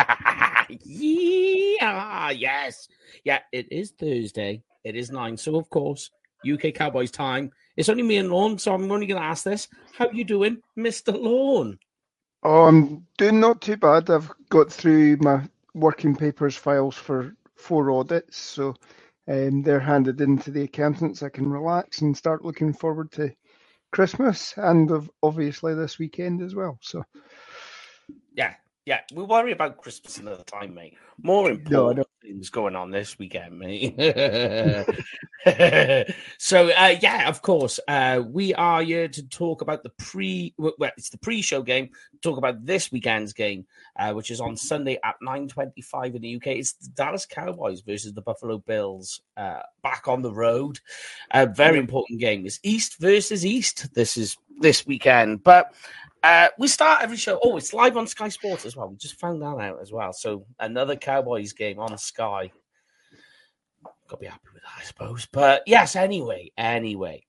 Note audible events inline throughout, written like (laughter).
(laughs) yeah, yes. Yeah, it is Thursday. It is nine. So, of course, UK Cowboys time. It's only me and Lorne, so I'm only going to ask this. How you doing, Mr. Lorne? Oh, I'm doing not too bad. I've got through my working papers files for four audits, so um, they're handed in to the accountants. I can relax and start looking forward to Christmas and of obviously this weekend as well. So, yeah, yeah, we worry about Christmas another time, mate. More important no, things going on this weekend, mate. (laughs) so, uh, yeah, of course, uh, we are here to talk about the pre. Well, it's the pre-show game. Talk about this weekend's game, uh, which is on Sunday at nine twenty-five in the UK. It's the Dallas Cowboys versus the Buffalo Bills, uh, back on the road. A very important game. It's East versus East. This is this weekend, but uh, we start every show. Oh, it's live on Sky Sports as well. We just found that out as well. So another Cowboys game on Sky. Got to be happy with that, I suppose. But yes, anyway, anyway,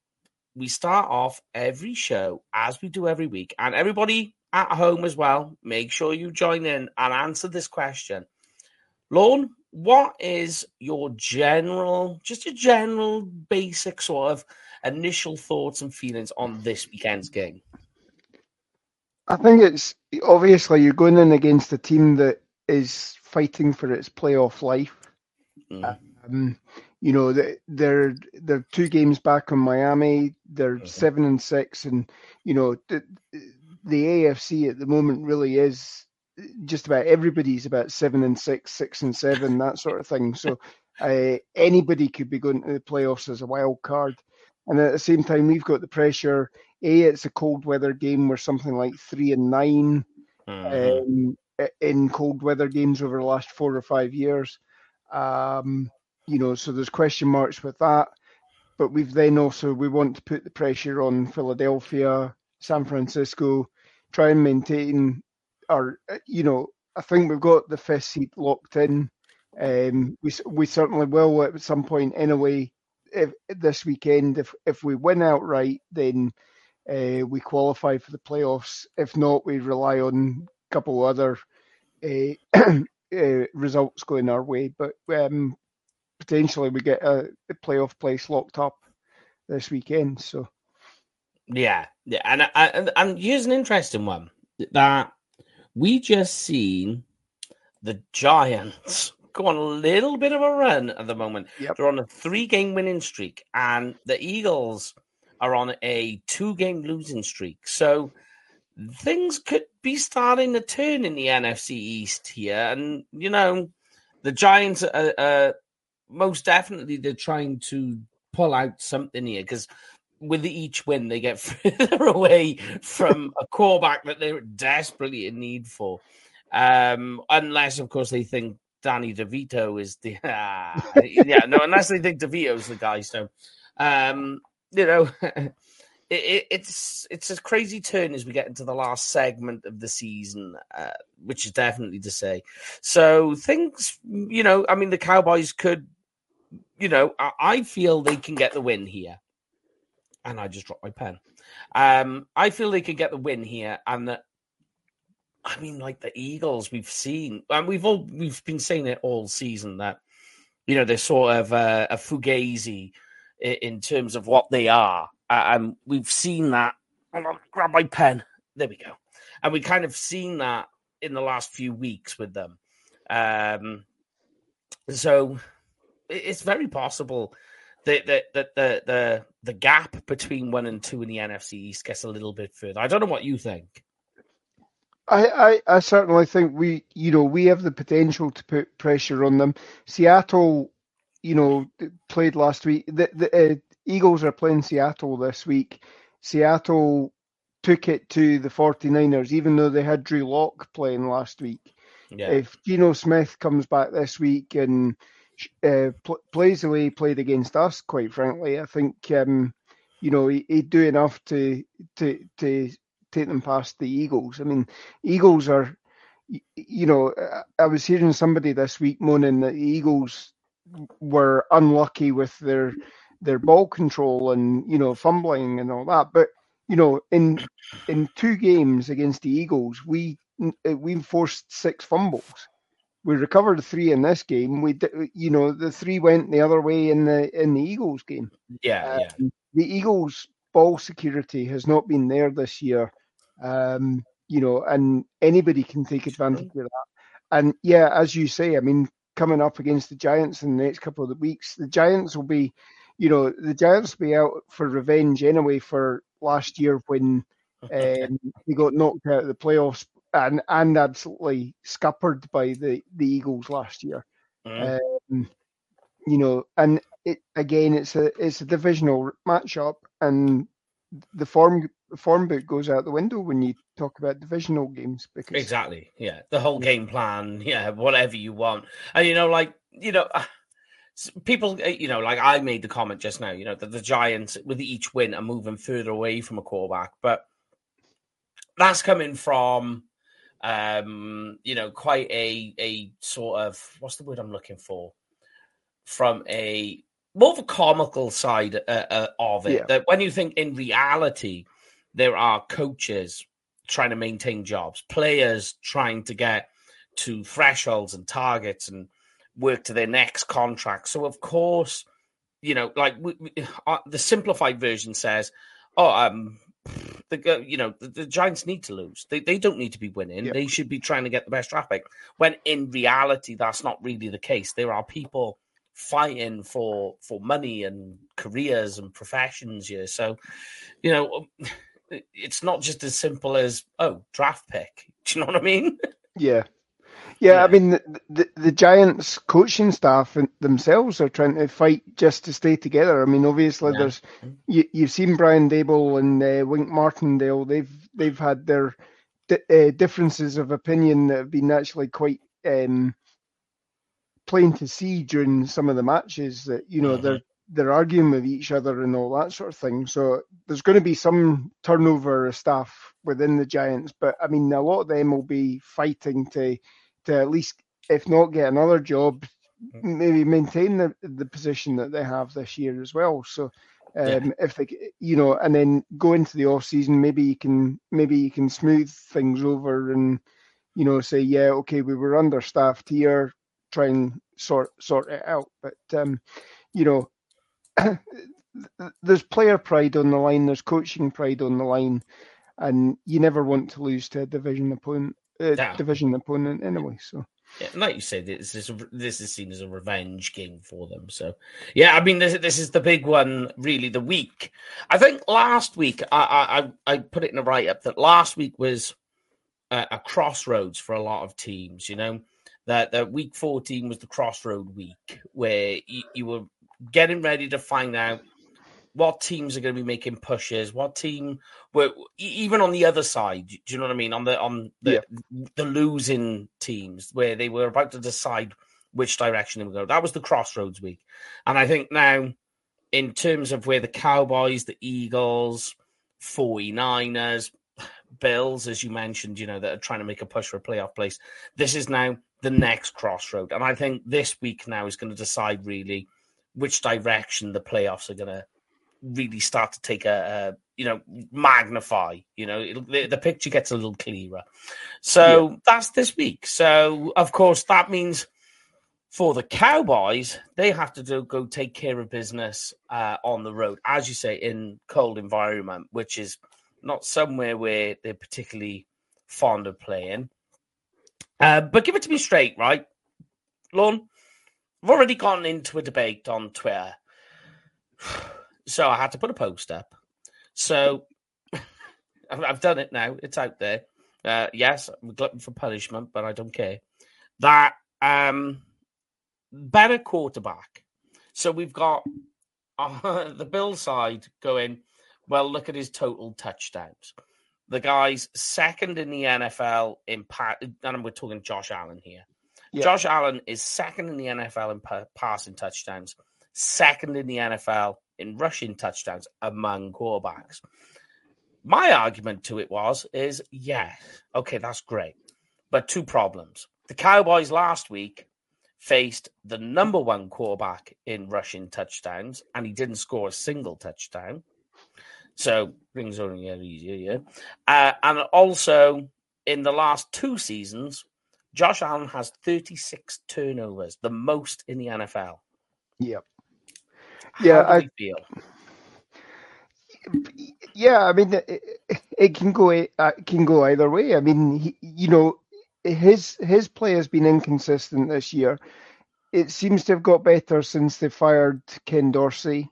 we start off every show as we do every week, and everybody at home as well. Make sure you join in and answer this question. Lorne, what is your general, just a general, basic sort of initial thoughts and feelings on this weekend's game? I think it's obviously you're going in against a team that is fighting for its playoff life. Mm. Um, you know, they're they're two games back on Miami. They're mm-hmm. seven and six, and you know the, the AFC at the moment really is just about everybody's about seven and six, six and seven, that sort of thing. So (laughs) uh, anybody could be going to the playoffs as a wild card. And at the same time, we've got the pressure a, it's a cold weather game where something like three and 9 mm-hmm. um, in cold weather games over the last four or five years. Um, you know, so there's question marks with that. But we've then also we want to put the pressure on Philadelphia, San Francisco, try and maintain our. You know, I think we've got the fifth seat locked in. Um, we we certainly will at some point anyway. If this weekend, if if we win outright, then uh, we qualify for the playoffs. If not, we rely on a couple other uh, (clears throat) results going our way. But um, potentially, we get a, a, playoff place locked up this weekend. So, yeah, yeah, and and, and here's an interesting one that we just seen the Giants go on a little bit of a run at the moment. Yep. They're on a three game winning streak, and the Eagles are on a two game losing streak. So things could be starting to turn in the NFC East here. And, you know, the Giants are, uh, most definitely they're trying to pull out something here because with each win they get (laughs) further away from a quarterback that they're desperately in need for. Um, unless, of course, they think Danny DeVito is the uh, (laughs) (laughs) yeah no unless they think DeVito's the guy. So um, you know, (laughs) it, it, it's it's a crazy turn as we get into the last segment of the season, uh, which is definitely to say. So things, you know, I mean, the Cowboys could, you know, I, I feel they can get the win here, and I just dropped my pen. Um, I feel they could get the win here, and that. I mean, like the Eagles, we've seen, and we've all we've been saying it all season that, you know, they're sort of uh, a fugazi in terms of what they are. And we've seen that. I'll grab my pen. There we go. And we kind of seen that in the last few weeks with them. Um, so it's very possible that, that the, the, the gap between one and two in the NFC East gets a little bit further. I don't know what you think. I, I, I certainly think we, you know, we have the potential to put pressure on them. Seattle you know, played last week. The, the uh, Eagles are playing Seattle this week. Seattle took it to the 49ers, even though they had Drew Lock playing last week. Yeah. If Geno Smith comes back this week and uh, pl- plays the way he played against us, quite frankly, I think um, you know he, would do enough to to to take them past the Eagles. I mean, Eagles are, you know, I was hearing somebody this week moaning that the Eagles were unlucky with their their ball control and you know fumbling and all that. But you know, in in two games against the Eagles, we we forced six fumbles. we recovered three in this game. We, you know, the three went the other way in the in the Eagles game. Yeah, um, yeah. The Eagles' ball security has not been there this year. Um, you know, and anybody can take advantage of that. And yeah, as you say, I mean, coming up against the Giants in the next couple of the weeks, the Giants will be, you know, the Giants will be out for revenge anyway for last year when (laughs) um, he got knocked out of the playoffs and and absolutely scuppered by the the Eagles last year. Mm. Um, you know, and it again, it's a it's a divisional matchup, and the form form book goes out the window when you talk about divisional games because exactly, yeah, the whole game plan, yeah, whatever you want, and you know, like you know. People, uh, you know, like I made the comment just now, you know, that the Giants with each win are moving further away from a quarterback, but that's coming from um, you know, quite a a sort of what's the word I'm looking for? From a more of a comical side uh, uh, of it. Yeah. That when you think in reality, there are coaches trying to maintain jobs, players trying to get to thresholds and targets and work to their next contract. So of course, you know, like we, we, uh, the simplified version says, "Oh, um, the you know the, the, Giants need to lose. They they don't need to be winning. Yep. They should be trying to get the best traffic. When in reality, that's not really the case. There are people fighting for for money and careers and professions here. So, you know, it's not just as simple as oh draft pick. (laughs) Do you know what I mean? Yeah, yeah, yeah, I mean the, the, the Giants coaching staff themselves are trying to fight just to stay together. I mean, obviously, yeah. there's you, you've seen Brian Daboll and uh, Wink Martindale. They've they've had their uh, differences of opinion that have been actually quite um, plain to see during some of the matches. That you know mm-hmm. they're they're arguing with each other and all that sort of thing. So there's going to be some turnover of staff within the Giants, but I mean, a lot of them will be fighting to to at least, if not get another job, mm-hmm. maybe maintain the, the position that they have this year as well. So um, yeah. if they, you know, and then go into the off season, maybe you can maybe you can smooth things over and you know say, yeah, okay, we were understaffed here, try and sort sort it out. But um, you know, (coughs) there's player pride on the line, there's coaching pride on the line, and you never want to lose to a division opponent uh, yeah. division opponent anyway. So. Yeah, like you said, this is this is seen as a revenge game for them. So, yeah, I mean, this this is the big one, really, the week. I think last week I I, I put it in a write up that last week was a, a, crossroads for a lot of teams. You know that that week fourteen was the crossroad week where you, you were getting ready to find out what teams are going to be making pushes, what team were even on the other side. Do you know what I mean? On the on the yeah. the losing teams where they were about to decide which direction they would go. That was the crossroads week, and I think now in terms of where the Cowboys, the Eagles, 49ers, Bills, as you mentioned, you know, that are trying to make a push for a playoff place. This is now the next crossroad. And I think this week now is going to decide really which direction the playoffs are going to really start to take a, a you know magnify you know? The, the, picture gets a little clearer. So yeah. that's this week. So of course that means for the cowboys they have to do go take care of business uh, on the road as you say in cold environment which is not somewhere where they're particularly fond of playing. Uh, but give it to me straight right? Lorne, i've already gone into a debate on twitter (sighs) so I had to put a post up. So (laughs) I've done it now. It's out there. Uh, yes, I'm glutton for punishment, but I don't care. That um, better quarterback. So we've got uh, (laughs) the Bill side going. Well, look at his total touchdowns. The guy's second in the NFL in pa- and we're talking Josh Allen here. Yeah. Josh Allen is second in the NFL in pa- passing touchdowns, second in the NFL in rushing touchdowns among quarterbacks. My argument to it was is yeah, okay, that's great. But two problems. The Cowboys last week faced the number one quarterback in rushing touchdowns, and he didn't score a single touchdown. So things get easier, yeah. Uh, and also in the last two seasons, Josh Allen has 36 turnovers, the most in the NFL. Yep. How Yeah, I- feel? Yeah, I mean, it, it can go it can go either way. I mean, he, you know, his his play has been inconsistent this year. It seems to have got better since they fired Ken Dorsey,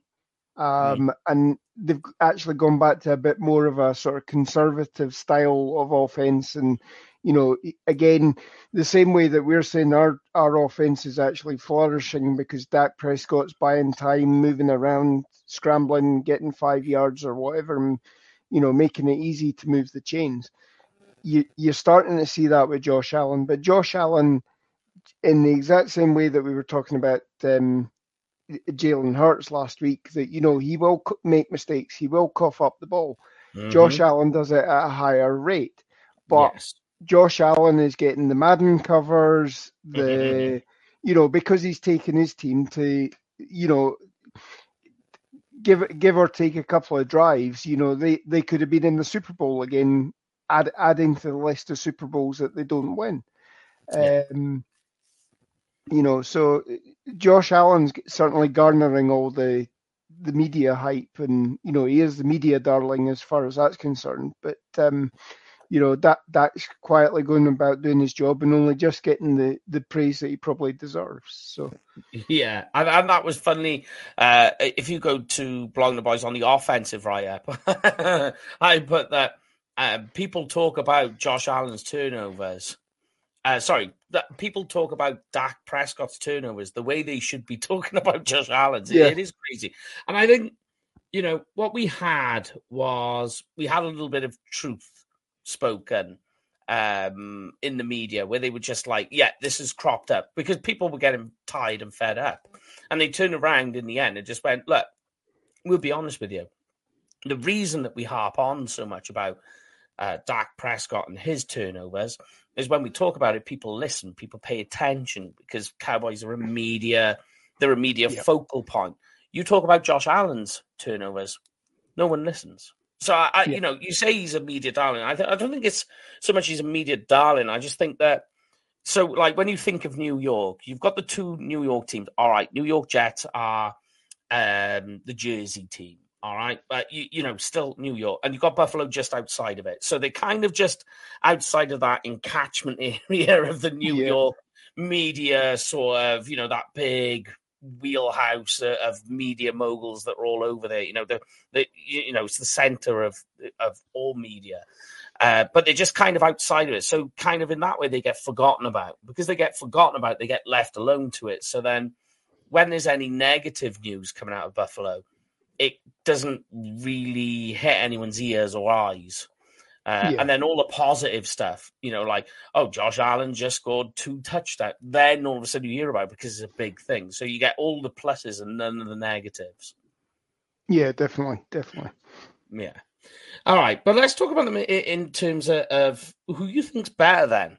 um, and they've actually gone back to a bit more of a sort of conservative style of offense. And you know, again, the same way that we're saying our our offense is actually flourishing because Dak Prescott's buying time, moving around, scrambling, getting five yards or whatever, and you know, making it easy to move the chains. You, you're starting to see that with Josh Allen, but Josh Allen, in the exact same way that we were talking about um, Jalen Hurts last week, that you know he will make mistakes, he will cough up the ball. Josh Mhm. Allen does it at a higher rate, but yes. Josh Allen is getting the Madden covers, the Mhm. you know because he's taken his team to you know give give or take a couple of drives. You know they they could have been in the Super Bowl again, add, adding to the list of Super Bowls that they don't win. Yeah. Um, you know, so Josh Allen's certainly garnering all the the media hype, and you know he is the media darling as far as that's concerned. But um, you know that that's quietly going about doing his job and only just getting the the praise that he probably deserves. So Yeah, and, and that was funny. Uh, if you go to Blogging the Boys on the offensive right up, (laughs) I put that uh, people talk about Josh Allen's turnovers. Uh, sorry, that people talk about Dak Prescott's turnovers the way they should be (laughs) talking about Josh Allen's. It- Yeah. it is crazy, and I think you know what we had was we had a little bit of truth spoken um in the media where they were just like yeah this is cropped up because people were getting tired and fed up and they turned around in the end and just went look we'll be honest with you the reason that we harp on so much about uh, Dak Prescott and his turnovers is when we talk about it, people listen, people pay attention because Cowboys are a media, they're a media Yep. focal point. You talk about Josh Allen's turnovers, no one listens. So I, I Yeah. you know, you say he's a media darling. I, th- I don't think it's so much he's a media darling. I just think that. So, like when you think of New York, you've got the two New York teams. All right, New York Jets are um, the Jersey team. All right, but you, you know, still New York, and you've got Buffalo just outside of it. So they're kind of just outside of that encatchment (laughs) area of the New Yeah. York media, sort of, you know, that big wheelhouse of media moguls that are all over there. You know, the, the you know, it's the center of of all media. Uh, but they're just kind of outside of it. So, kind of in that way, they get forgotten about. Because they get forgotten about, they get left alone to it. So then, when there's any negative news coming out of Buffalo, it doesn't really hit anyone's ears or eyes. Uh, Yeah. And then all the positive stuff, you know, like, oh, Josh Allen just scored two touchdowns. Then all of a sudden you hear about it because it's a big thing. So you get all the pluses and none of the negatives. yeah, definitely, definitely. Yeah. All right, but let's talk about them in terms of, of who you think's better then,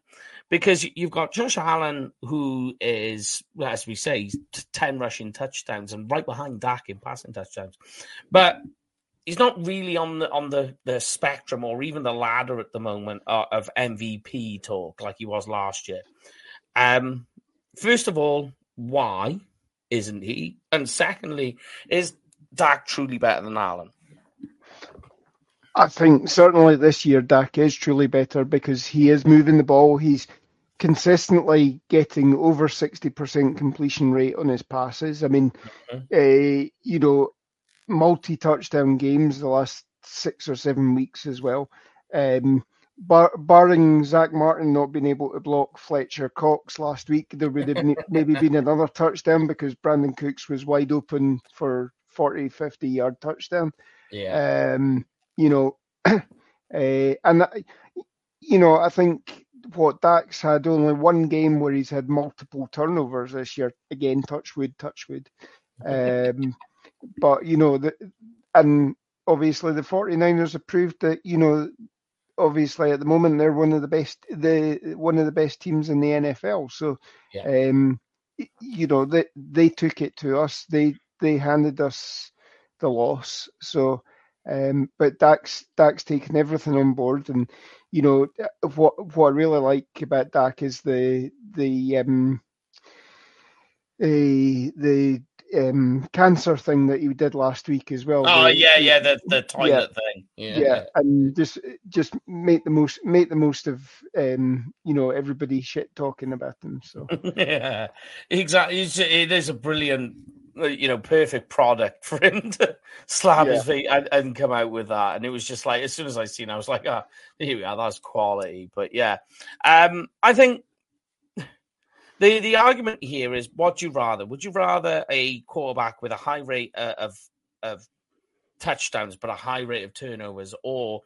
because you- you've got Josh Allen, who is, as we say, ten rushing touchdowns and right behind Dak in passing touchdowns, but he's not really on the on the the spectrum or even the ladder at the moment uh, of MVP talk like he was last year. Um, first of all, why isn't he? And secondly, is Dak truly better than Allen? I think certainly this year Dak is truly better because he is moving the ball. He's consistently getting over 60% completion rate on his passes. I mean, uh, you know, multi touchdown games the last six or seven weeks as well. Um, bar- barring Zack Martin not being able to block Fletcher Cox last week, there would have (laughs) maybe been another touchdown because Brandin Cooks was wide open for 40, 50 yard touchdown. Yeah. Um, you know, (clears throat) uh, and I- you know, I think what Dak's had only one game where he's had multiple turnovers this year. Again, touchwood, touchwood. (laughs) Um, but you know, the, and obviously the 49ers have proved that you know, obviously at the moment they're one of the best, the one of the best teams in the NFL. So, Yeah. um, you know, they they took it to us. They they handed us the loss. So Um, but Dak's Dak's taken everything on board, and you know what what I really like about Dak is the the um, the the um, cancer thing that you did last week as well. Oh the, yeah, yeah, the the toilet yeah, thing. Yeah. yeah, and just just make the most make the most of um, you know everybody shit talking about them. So (laughs) yeah, exactly. It's, it is a brilliant, you know, perfect product for him (laughs) to slap yeah. his feet and, and, come out with that. And it was just like as soon as I seen, it, I was like, ah, oh, here we are. That's quality. But yeah, um, I think the the argument here is: what you rather? Would you rather a quarterback with a high rate uh, of of touchdowns but a high rate of turnovers, or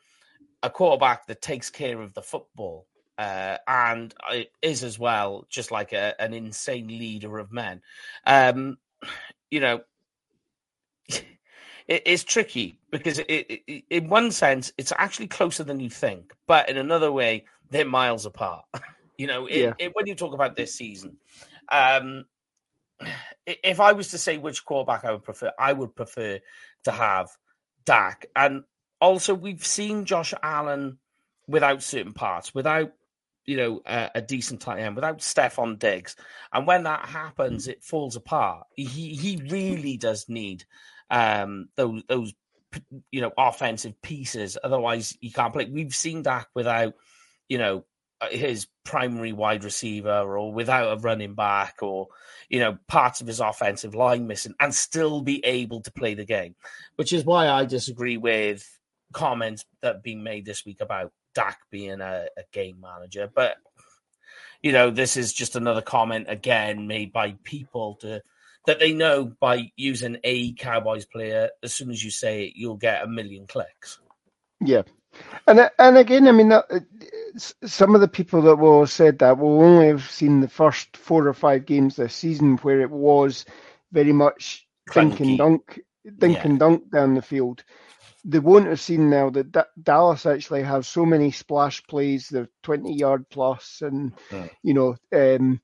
a quarterback that takes care of the football uh, and is as well just like a, an insane leader of men? Um, you know. it's tricky because it, it, in one sense it's actually closer than you think, but in another way they're miles apart. (laughs) You know, it, yeah. it, when you talk about this season, um, if I was to say which quarterback I would prefer, I would prefer to have Dak. And also, we've seen Josh Allen without certain parts, without you know a, a decent tight end, without Stefon Diggs, and when that happens, it falls apart. He he really does need um, those those you know offensive pieces. Otherwise, he can't play. We've seen Dak without you know his primary wide receiver or without a running back or you know parts of his offensive line missing and still be able to play the game which is why i disagree with comments that been made this week about dak being a, a game manager. But you know this is just another comment again made by people to that they know by using a cowboys player as soon as you say it you'll get a million clicks. Yeah and and again, I mean, uh, some of the people that will have said that will only have seen the first four or five games this season where it was very much dink and dunk, dink yeah. and dunk down the field. They won't have seen now that D- Dallas actually has so many splash plays, they're twenty yard plus, and mm. you know, um,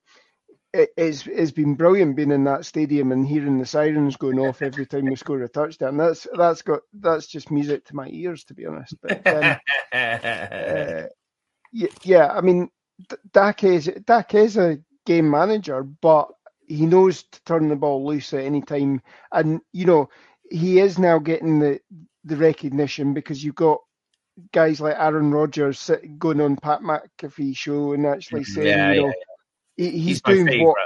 it, it's it's been brilliant being in that stadium and hearing the sirens going off every time we score a touchdown. That's that's got that's just music to my ears, to be honest. But um, (laughs) uh, yeah, yeah, I mean, Dak is Dak is a game manager, but he knows to turn the ball loose at any time, and you know he is now getting the the recognition because you've got guys like Aaron Rodgers going on Pat McAfee show and actually mm-hmm. saying, yeah, you know, yeah, he, he's, he's doing what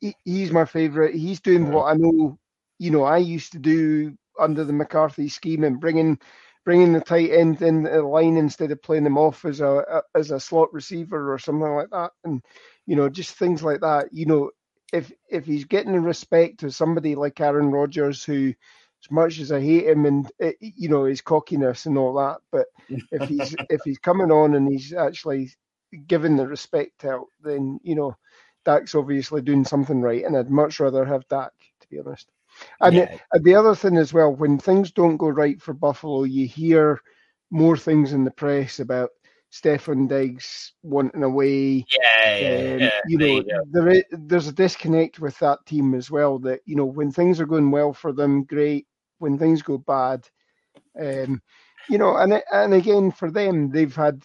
he, he's my favorite. He's doing yeah. what I know. You know, I used to do under the McCarthy scheme and bringing bringing the tight end in the line instead of playing them off as a, a as a slot receiver or something like that. And you know, just things like that. You know, if if he's getting the respect of somebody like Aaron Rodgers, who as much as I hate him and eh, you know his cockiness and all that, but if he's (laughs) if he's coming on and he's actually giving the respect out, then you know Dak's obviously doing something right, and I'd much rather have Dak, to be honest. And yeah. the, the other thing as well, when things don't go right for Buffalo, you hear more things in the press about Stefon Diggs wanting away. Yeah, yeah, um, yeah. You know, you there is, there's a disconnect with that team as well. That you know, when things are going well for them, great. When things go bad, um, you know, and and again for them, they've had,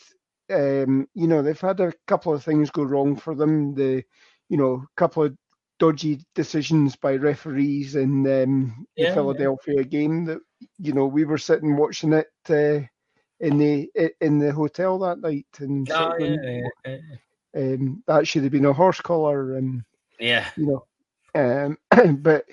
um, you know, they've had a couple of things go wrong for them. The you know, a couple of dodgy decisions by referees in um, yeah, the Philadelphia yeah. game that you know we were sitting watching it uh, in the in the hotel that night and oh, yeah, um, that should have been a horse collar and yeah you know um, (clears throat) but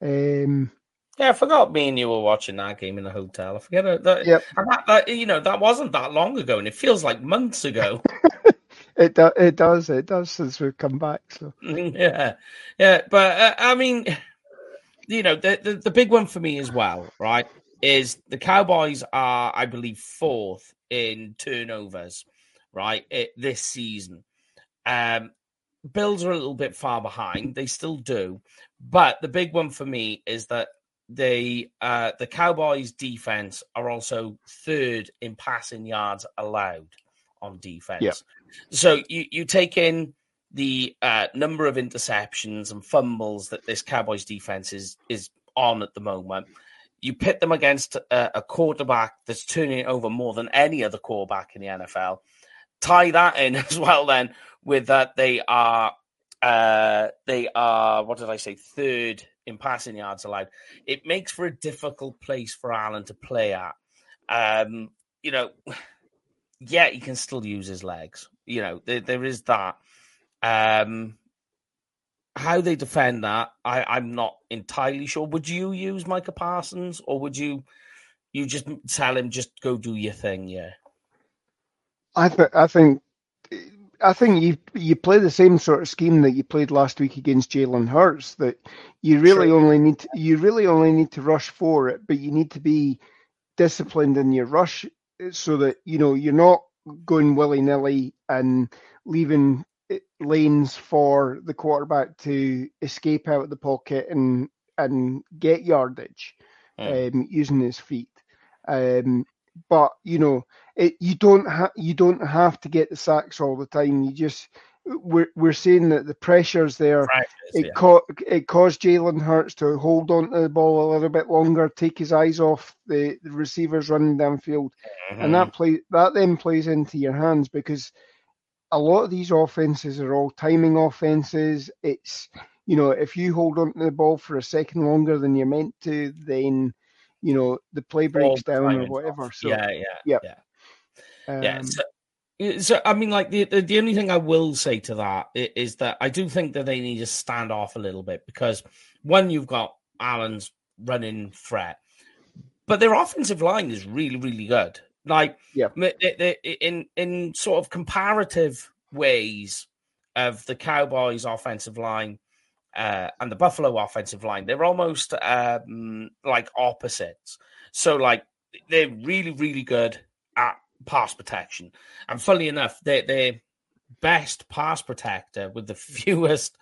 um yeah, I forgot me and you were watching that game in the hotel. I forget that. Yep. That, that, you know, that wasn't that long ago, and it feels like months ago. (laughs) it do, it does it does since we've come back. So (laughs) yeah, yeah, but uh, I mean, you know, the, the, the big one for me as well, right, is the Cowboys are, I believe, fourth in turnovers, right, it, this season. Um, Bills are a little bit far behind; they still do, but the big one for me is that the uh, the Cowboys defense are also third in passing yards allowed on defense. Yeah. So you, you take in the uh, number of interceptions and fumbles that this Cowboys defense is is on at the moment. You pit them against a, a quarterback that's turning it over more than any other quarterback in the NFL. Tie that in (laughs) as well, then with that they are uh, they are what did I say third in passing yards allowed. It makes for a difficult place for Allen to play at. Um, you know, yeah, he can still use his legs. You know, there, there is that. Um, how they defend that, I, I'm not entirely sure. Would you use Micah Parsons, or would you you just tell him just go do your thing? Yeah, I think I think I think you you play the same sort of scheme that you played last week against Jalen Hurts. That you really only need to, you really only need to rush for it, but you need to be disciplined in your rush so that you know you're not going willy nilly and leaving lanes for the quarterback to escape out of the pocket and and get yardage mm. um, using his feet. Um, but you know, it, you don't have you don't have to get the sacks all the time. You just we're we're saying that the pressure's there. Practice, it yeah. co- it caused Jalen Hurts to hold on to the ball a little bit longer, take his eyes off the, the receivers running downfield, mm-hmm. and that play that then plays into your hands because a lot of these offenses are all timing offenses. It's you know if you hold on to the ball for a second longer than you're meant to, then you know the play breaks all down or whatever. Off. So yeah, yeah, yeah. yeah. Um, yeah. So, so, I mean, like the, the, only thing I will say to that is that I do think that they need to stand off a little bit because one, you've got Allen's running threat, but their offensive line is really, really good. Like, yeah, they, they, in in sort of comparative ways of the Cowboys' offensive line uh, and the Buffalo offensive line, they're almost um, like opposites. So, like, they're really, really good at pass protection. And funnily enough, they their best pass protector with the (laughs) fewest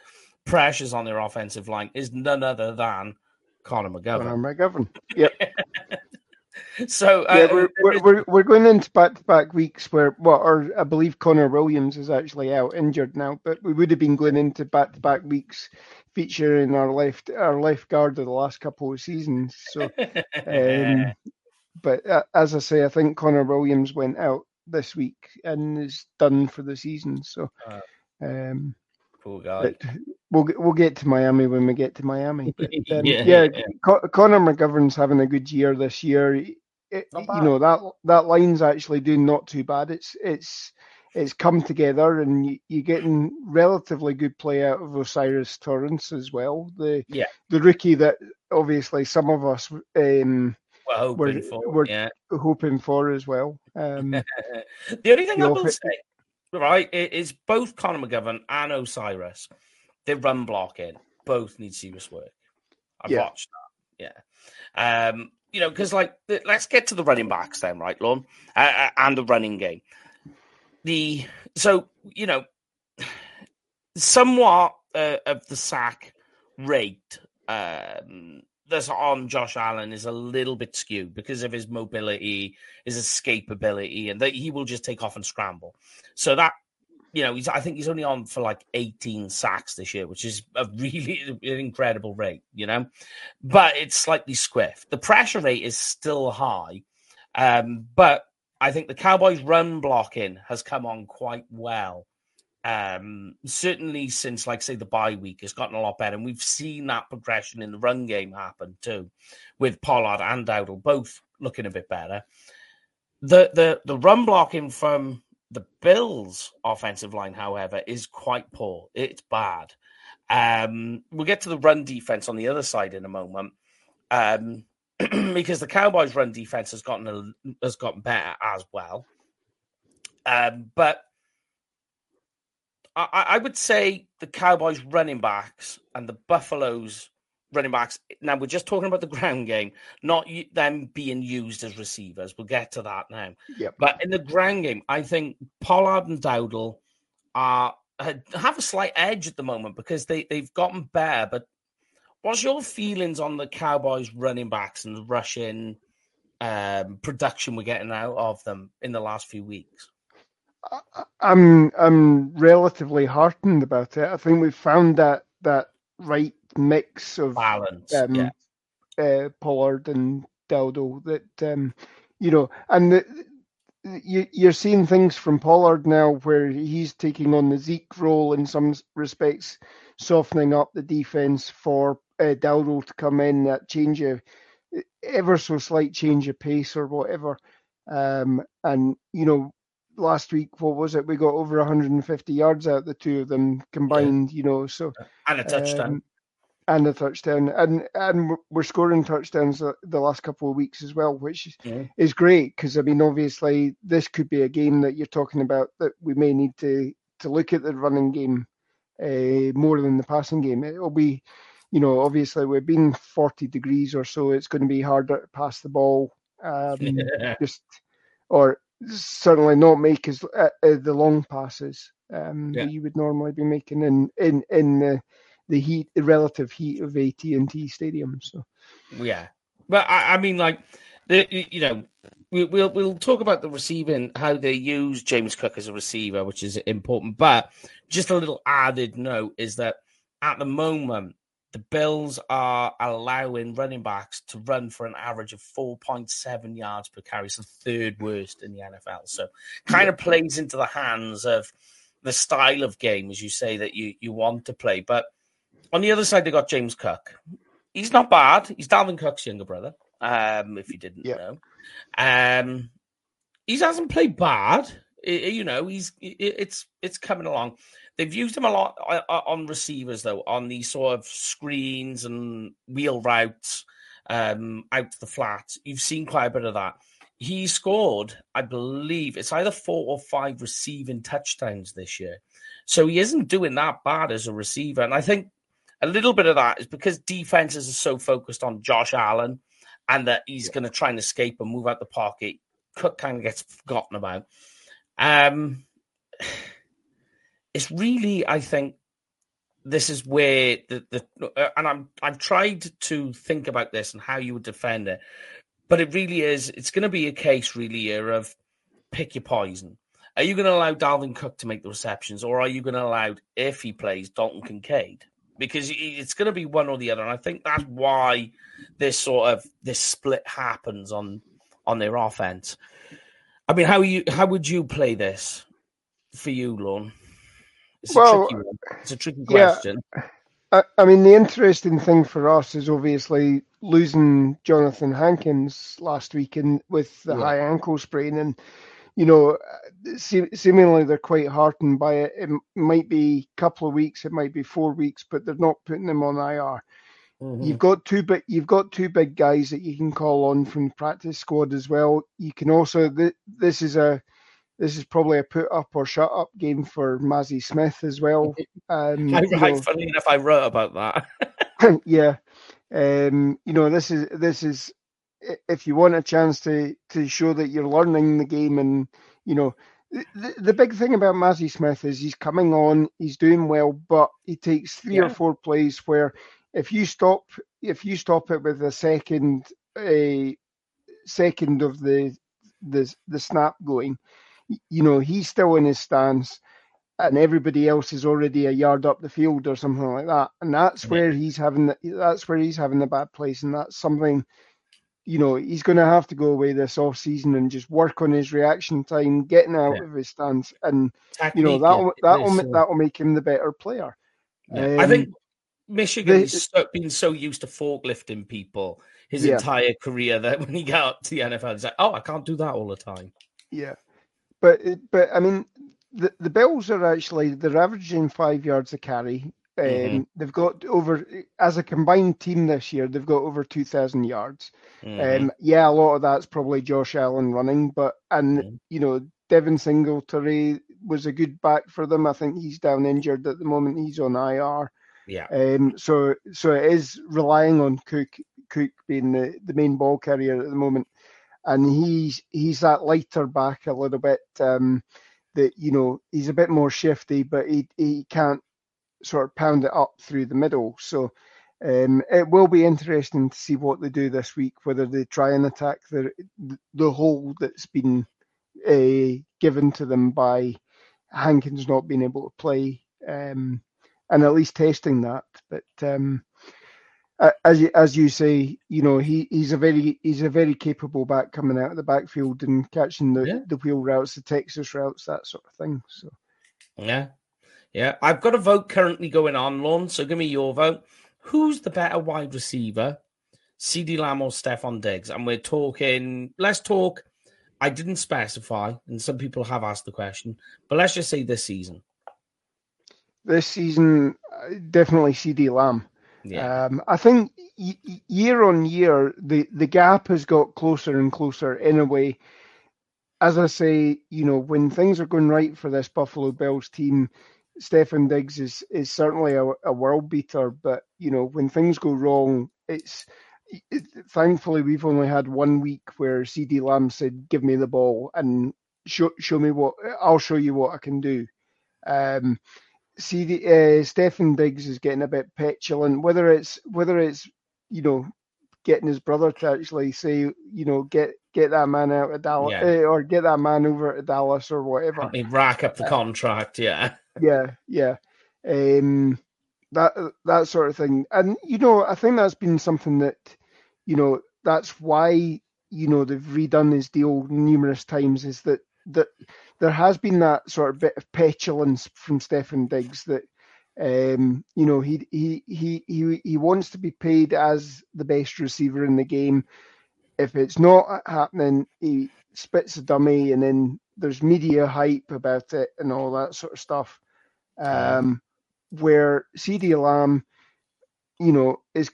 pressures on their offensive line is none other than Connor McGovern. Connor McGovern. Yep. (laughs) so uh, yeah, we're, we're, we're, we're going into back to back weeks where well, or I believe Connor Williams is actually out injured now, but we would have been going into back to back weeks featuring our left our left guard of the last couple of seasons. So (laughs) um, but uh, as I say, I think Connor Williams went out this week and is done for the season. So, uh, um, poor guy. We'll we'll get to Miami when we get to Miami. But, (laughs) um, yeah, yeah, yeah. Con- Connor McGovern's having a good year this year. It, you know that that line's actually doing not too bad. It's it's it's come together, and you, you're getting relatively good play out of O'Cyrus Torrence as well. The yeah. the rookie that obviously some of us um, we're hoping we're, for. We're yeah. hoping for as well. Um, (laughs) the only thing I will say, right, is both Connor McGovern and O'Cyrus, they run blocking. Both need serious work. I've yeah. watched that. Yeah. Um, you know, because like, let's get to the running backs then, right, Lorne, uh, and the running game. The so you know, somewhat uh, of the sack rate um, that's on Josh Allen is a little bit skewed because of his mobility, his escapability, and that he will just take off and scramble. So that you know, he's I think he's only on for like 18 sacks this year, which is a really (laughs) an incredible rate, you know. But it's slightly squiff. The pressure rate is still high. Um, but I think the Cowboys run blocking has come on quite well um, certainly since, like, say, the bye week, has gotten a lot better. And we've seen that progression in the run game happen too, with Pollard and Dowdle both looking a bit better. The the the run blocking from the Bills' offensive line, however, is quite poor. It's bad. Um, we'll get to the run defense on the other side in a moment, um, (clears throat) because the Cowboys' run defense has gotten a, has gotten better as well. Um, but I, I would say the Cowboys running backs and the Buffaloes running backs. Now we're just talking about the (laughs) ground game, not them being used as receivers. We'll get to that now. Yep. But in the ground game, I think Pollard and Dowdle are have a slight edge at the moment because they they've gotten better. But what's your feelings on the Cowboys running backs and the rushing um, production we're getting out of them in the last few weeks? I'm I'm relatively heartened about it. I think we've found that that right mix of balance. Um, yeah. uh, Pollard and Dowdle that um, you know, and the, you, you're seeing things from Pollard now where he's taking on the Zeke role in some respects, softening up the defense for uh, Dowdle to come in, that change of ever so slight change of pace or whatever. Um, and you know, last week, what was it? We got over 150 yards out the two of them combined. Yeah. You know, so and a touchdown. Um, and a touchdown, and and we're scoring touchdowns the last couple of weeks as well, which yeah. is great because I mean, obviously, this could be a game that you're talking about that we may need to to look at the running game uh, more than the passing game. It'll be, you know, obviously we've been 40 degrees or so. It's going to be harder to pass the ball, um, yeah. (laughs) just or certainly not make as uh, uh, the long passes um, yeah. that you would normally be making in in in the the heat, the relative heat of AT and T Stadium. So, yeah, but I, I mean, like the you know, we, we'll we'll talk about the receiving, how they use James Cook as a receiver, which is important. But just a little added note is that at the moment the Bills are allowing running backs to run for an average of 4.7 yards per carry, so third worst in the NFL. So kind of plays into the hands of the style of game, as you say, that you, you want to play. But on the other side, they got James Cook. He's not bad. He's Dalvin Cook's younger brother, um, if you didn't yeah. know. Um, he hasn't played bad. It, you know, he's it, it's it's coming along. They've used him a lot on receivers, though, on these sort of screens and wheel routes um, out to the flat. You've seen quite a bit of that. He scored, I believe, it's either four or five receiving touchdowns this year. So he isn't doing that bad as a receiver. And I think a little bit of that is because defenses are so focused on Josh Allen and that he's going to try and escape and move out the pocket. Cook kind of gets forgotten about. Um, it's really, I think, this is where the, the uh, and I'm I've tried to think about this and how you would defend it, but it really is. It's going to be a case really here of pick your poison. Are you going to allow Dalvin Cook to make the receptions, or are you going to allow, if he plays, Dalton Kincaid? Because it's going to be one or the other, and I think that's why this sort of this split happens on on their offense. I mean, how you how would you play this for you, Lorne? It's well, a tricky one. It's a tricky question. Yeah. I, I mean, the interesting thing for us is obviously losing Jonathan Hankins last week in, with the yeah. high ankle sprain, and you know, se- seemingly they're quite heartened by it. It might be a couple of weeks, it might be four weeks, but they're not putting him on IR. Mm-hmm. You've got two big, you've got two big guys that you can call on from the practice squad as well. You can also th- this is a this is probably a put up or shut up game for Mazi Smith as well. (laughs) Um, I, I, funny enough, I wrote about that. (laughs) (laughs) yeah, um, you know, this is this is if you want a chance to to show that you're learning the game, and you know, the, the big thing about Mazi Smith is he's coming on, he's doing well, but he takes three yeah. or four plays where if you stop if you stop it with a second a second of the the the snap going you know, he's still in his stance and everybody else is already a yard up the field or something like that. And that's where he's having the, that's where he's having the bad place. And that's something, you know, he's going to have to go away this off season and just work on his reaction time, getting out yeah. of his stance, and Technique, you know that'll that'll uh, that'll make him the better player. Yeah. Um, I think Michigan has been so used to forklifting people his yeah. entire career that (laughs) when he got to the NFL, he's like, "Oh, I can't do that all the time." Yeah, but but I mean, the the Bills are actually they're averaging five yards a carry. Um, mm-hmm. They've got over as a combined team this year. They've got over two thousand yards. Mm-hmm. Um, yeah, a lot of that's probably Josh Allen running, but and mm-hmm. you know Devin Singletary was a good back for them. I think he's down injured at the moment. He's on IR. Yeah. Um. So so it is relying on Cook Cook being the, the main ball carrier at the moment and he's he's that lighter back a little bit. Um, that you know he's a bit more shifty, but he he can't sort of pound it up through the middle. So um, it will be interesting to see what they do this week, whether they try and attack the the hole that's been uh, given to them by Hankins not being able to play, um, and at least testing that. But um, as you, as you say, you know he, he's a very he's a very capable back coming out of the backfield and catching the, yeah. the wheel routes, the Texas routes, that sort of thing. So yeah, yeah. I've got a vote currently going on, Lorne. So give me your vote. Who's the better wide receiver, CeeDee Lamb or Stefon Diggs? And we're talking. Let's talk. I didn't specify, and some people have asked the question, but let's just say this season. This season, uh, definitely CeeDee Lamb. Yeah. Um, I think y- year on year, the, the gap has got closer and closer in a way. As I say, you know, when things are going right for this Buffalo Bills team, Stefon Diggs is, is certainly a, a world beater. But, you know, when things go wrong, it's it, thankfully we've only had one week where CeeDee Lamb said, "Give me the ball and show show me what I'll show you what I can do." Um, see the uh, Stefon Diggs is getting a bit petulant. Whether it's whether it's you know getting his brother to actually say you know get get that man out of Dallas yeah. uh, or get that man over to Dallas or whatever. I mean, rack up the contract, yeah, yeah, yeah. Um, that that sort of thing, and you know, I think that's been something that you know that's why you know they've redone his deal numerous times. Is that that there has been that sort of bit of petulance from Stefon Diggs that um, you know he he he he he wants to be paid as the best receiver in the game. If it's not happening, he spits a dummy, and then there's media hype about it and all that sort of stuff. Um, where CeeDee Lamb, you know, is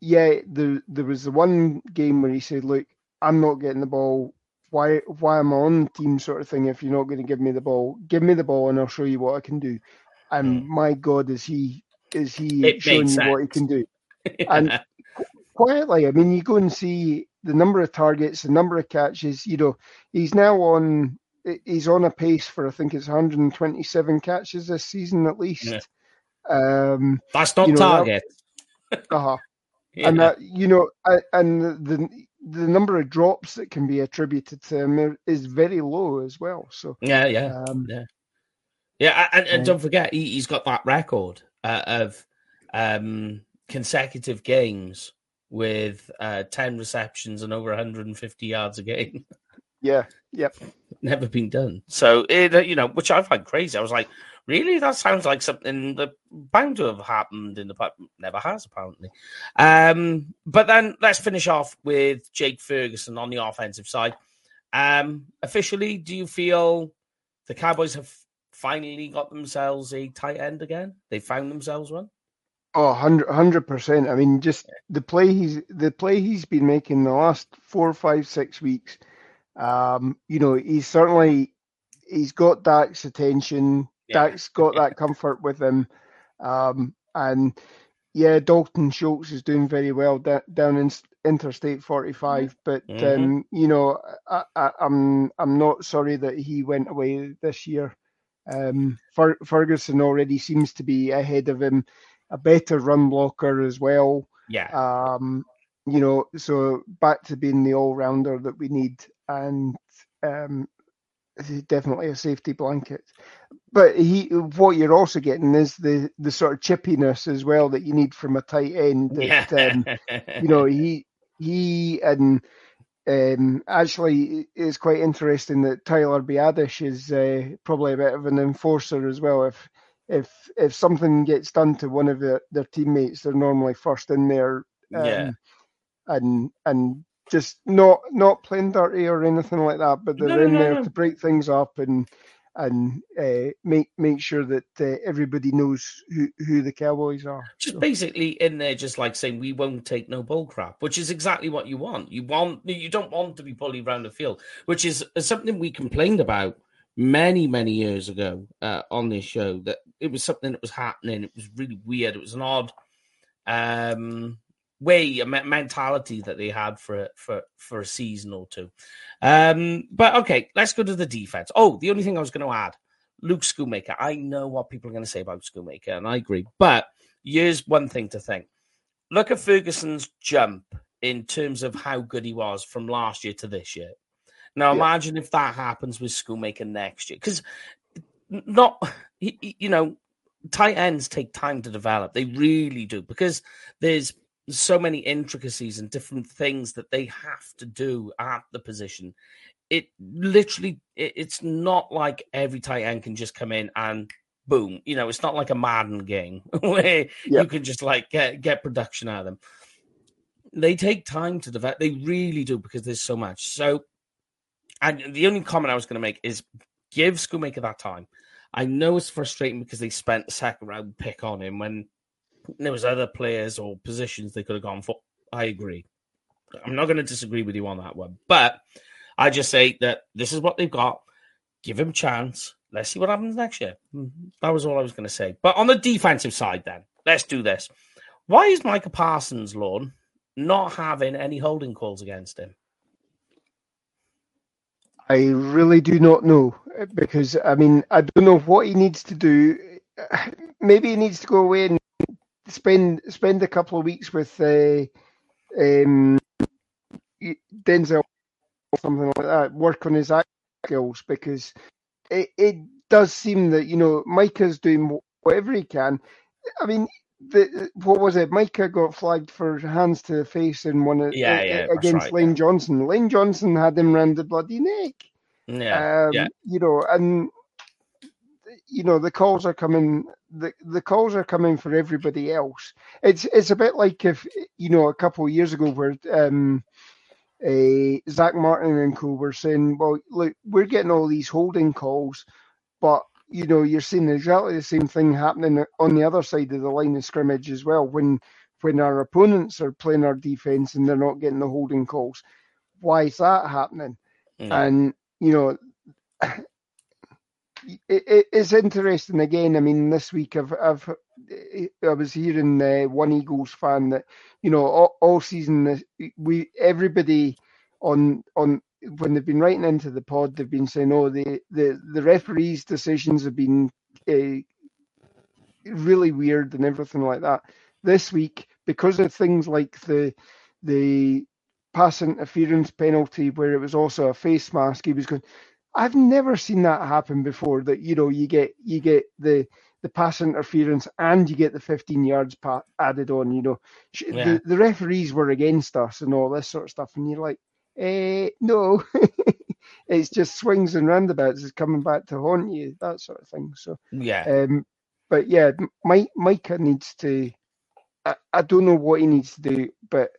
yeah, there there was the one game where he said, "Look, I'm not getting the ball why why am I on the team sort of thing if you're not going to give me the ball? Give me the ball and I'll show you what I can do. And mm. my God, is he is he it showing you what he can do? (laughs) and quietly, I mean, you go and see the number of targets, the number of catches. You know, he's now on he's on a pace for I think it's 127 catches this season at least. Yeah. Um, That's not you know, target. uh huh. (laughs) Yeah. And that you know, and the the number of drops that can be attributed to him is very low as well. So yeah, yeah, um, yeah, yeah. And, and don't forget, he, has got that record uh, of um, consecutive games with uh, ten receptions and over 150 yards a game. Yeah, yep. Never been done. So it, you know, which I find crazy. I was like, Really, that sounds like something that bound to have happened in the past. Never has, apparently. Um, but then let's finish off with Jake Ferguson on the offensive side. Um, officially, do you feel the Cowboys have finally got themselves a tight end again? They found themselves one. Oh, 100 percent. I mean, just the play he's the play he's been making the last four, five, six weeks. Um, you know, he's certainly he's got Dak's attention yeah. Dak's got that comfort with him. Um, and yeah, Dalton Schultz is doing very well down in Interstate 45. But mm-hmm. um, you know, I, am I'm, I'm not sorry that he went away this year. Um, Fer- Ferguson already seems to be ahead of him, a better run blocker as well. Yeah. Um, you know, so back to being the all rounder that we need, and um, definitely a safety blanket. But he, what you're also getting is the the sort of chippiness as well that you need from a tight end. (laughs) That, yeah. um, you know, he he and um, actually it's quite interesting that Tyler Biadasz is uh, probably a bit of an enforcer as well. If if if something gets done to one of their, their teammates, they're normally first in there. Um, yeah. And and just not not playing dirty or anything like that, but they're no, in no, there no. to break things up and and uh, make make sure that uh, everybody knows who, who the Cowboys are. Just so. basically in there, just like saying we won't take no bull crap, which is exactly what you want. You want you don't want to be bullied around the field, which is something we complained about many many years ago uh, on this show. That it was something that was happening. It was really weird. It was an odd. Um, way a mentality that they had for for for a season or two. Um, but okay, let's go to the defense. Oh, the only thing I was going to add, Luke Schoonmaker. I know what people are going to say about Schoonmaker, and I agree. But here's one thing to think: look at Ferguson's jump in terms of how good he was from last year to this year. Now, yeah. imagine if that happens with Schoonmaker next year, because not you know tight ends take time to develop. They really do because there's so many intricacies and different things that they have to do at the position. It literally, it, it's not like every tight end can just come in and boom. You know, it's not like a Madden game (laughs) where yep. you can just like get, get production out of them. They take time to develop. They really do because there's so much. So, and the only comment I was going to make is give Schoonmaker that time. I know it's frustrating because they spent a second round pick on him when there was other players or positions they could have gone for. I agree. I'm not going to disagree with you on that one, but I just say that this is what they've got. Give him chance. Let's see what happens next year. Mm-hmm. That was all I was going to say. But on the defensive side, then let's do this. Why is Micah Parsons, Lorne, not having any holding calls against him? I really do not know because I mean I don't know what he needs to do. (sighs) Maybe he needs to go away and spend spend a couple of weeks with uh, um, Denzel or something like that. Work on his skills because it, it does seem that you know Micah's doing whatever he can. I mean, the, what was it? Micah got flagged for hands to the face in one of, yeah, yeah, against right, Lane yeah. Johnson. Lane Johnson had him round the bloody neck. Yeah, um, yeah. You know, and you know the calls are coming. The the calls are coming for everybody else. It's it's a bit like if you know a couple of years ago where um, uh, Zack Martin and co were saying, well, look, we're getting all these holding calls, but you know, you're seeing exactly the same thing happening on the other side of the line of scrimmage as well. When when our opponents are playing our defense and they're not getting the holding calls, why is that happening? Mm. And you know, it, it, it's interesting again. I mean, this week I've, I've I was hearing uh, one Eagles fan that you know all, all season we everybody on on when they've been writing into the pod, they've been saying, "Oh, the the the referees' decisions have been uh, really weird and everything like that." This week, because of things like the the pass interference penalty, where it was also a face mask, he was going. I've never seen that happen before. That you know, you get you get the the pass interference and you get the 15 yards pa- added on. You know, yeah. the, the referees were against us and all this sort of stuff, and you're like, eh, no, (laughs) it's just swings and roundabouts. It's coming back to haunt you, that sort of thing. So yeah, um, but yeah, Mike Micah needs to. I, I don't know what he needs to do, but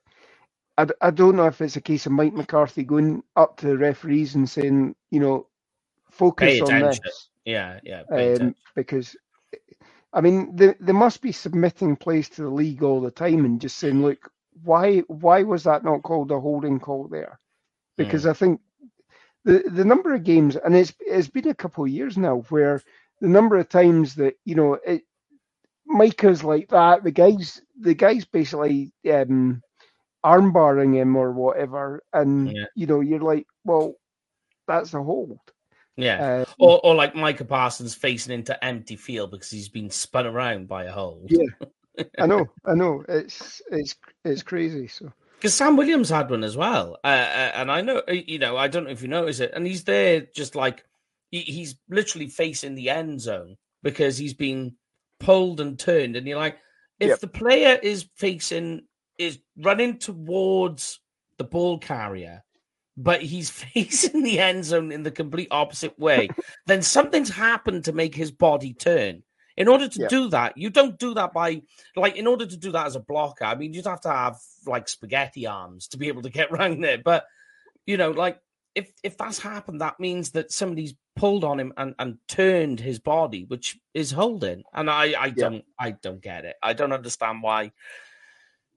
I, I don't know if it's a case of Mike McCarthy going up to the referees and saying, you know, focus on this. Yeah, yeah. Um, because, I mean, they, they must be submitting plays to the league all the time and just saying, look, why why was that not called a holding call there? Because mm. I think the the number of games, and it's it's been a couple of years now, where the number of times that you know it, Micah's like that, the guys the guys basically um, armbarring him or whatever, and yeah. you know you're like, well, that's a hold. Yeah, um, or or like Micah Parsons facing into empty field because he's been spun around by a hold. Yeah, I know, (laughs) I know. It's it's it's crazy. So because Sam Williams had one as well, uh, uh, and I know uh, you know I don't know if you notice it, and he's there just like he, he's literally facing the end zone because he's been pulled and turned, and you're like, if yep. the player is facing is running towards the ball carrier, but he's (laughs) facing the end zone in the complete opposite way, (laughs) then something's happened to make his body turn. In order to yeah. do that, you don't do that by like in order to do that as a blocker. I mean, you'd have to have like spaghetti arms to be able to get (laughs) around there. But you know, like if if that's happened, that means that somebody's pulled on him and, and turned his body, which is holding. And I I don't. I don't get it. I don't understand why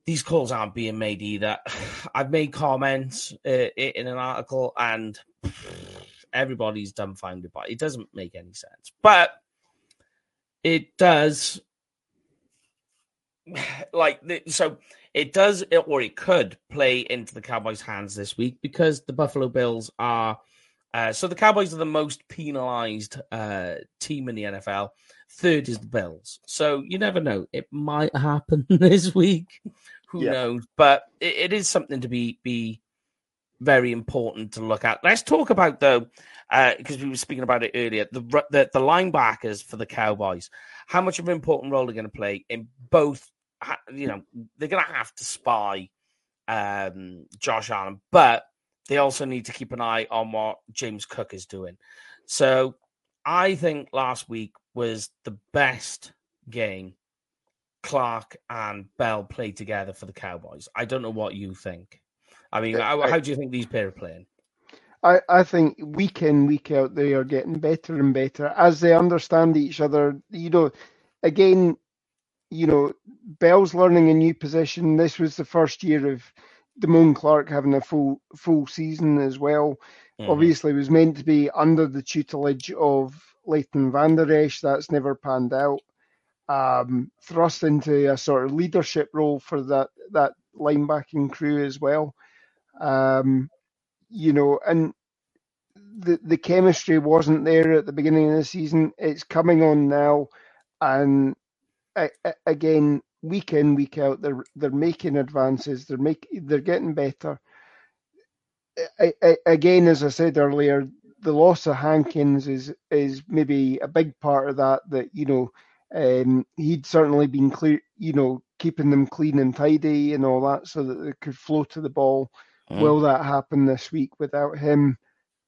these calls aren't being made either. (sighs) I've made comments uh, in an article and (sighs) everybody's dumbfounded by it. It doesn't make any sense. But it does (sighs) like so it does or it could play into the Cowboys' hands this week because the Buffalo Bills are uh, so the Cowboys are the most penalized uh, team in the NFL. Third is the Bills. So you never know. It might happen (laughs) this week. Who yeah. knows? But it, it is something to be be very important to look at. Let's talk about though, because uh, we were speaking about it earlier. The, the the linebackers for the Cowboys. How much of an important role they're going to play in both you know, they're going to have to spy um, Josh Allen, but they also need to keep an eye on what James Cook is doing. So I think last week was the best game Clark and Bell played together for the Cowboys. I don't know what you think. I mean, how, how do you think these pair are playing? I, I think week in, week out, they are getting better and better as they understand each other. You know, again, you know, Bell's learning a new position. This was the first year of Damone Clark having a full full season as well. Mm-hmm. Obviously, was meant to be under the tutelage of Leighton Vander Esch. That's never panned out. Um, thrust into a sort of leadership role for that that linebacking crew as well. Um, you know, and the the chemistry wasn't there at the beginning of the season. It's coming on now, and again, week in week out, they're they're making advances. They're make they're getting better. I, I, again, as I said earlier, the loss of Hankins is is maybe a big part of that. That you know, um, he'd certainly been clear, you know, keeping them clean and tidy and all that, so that they could flow to the ball. Mm. Will that happen this week without him?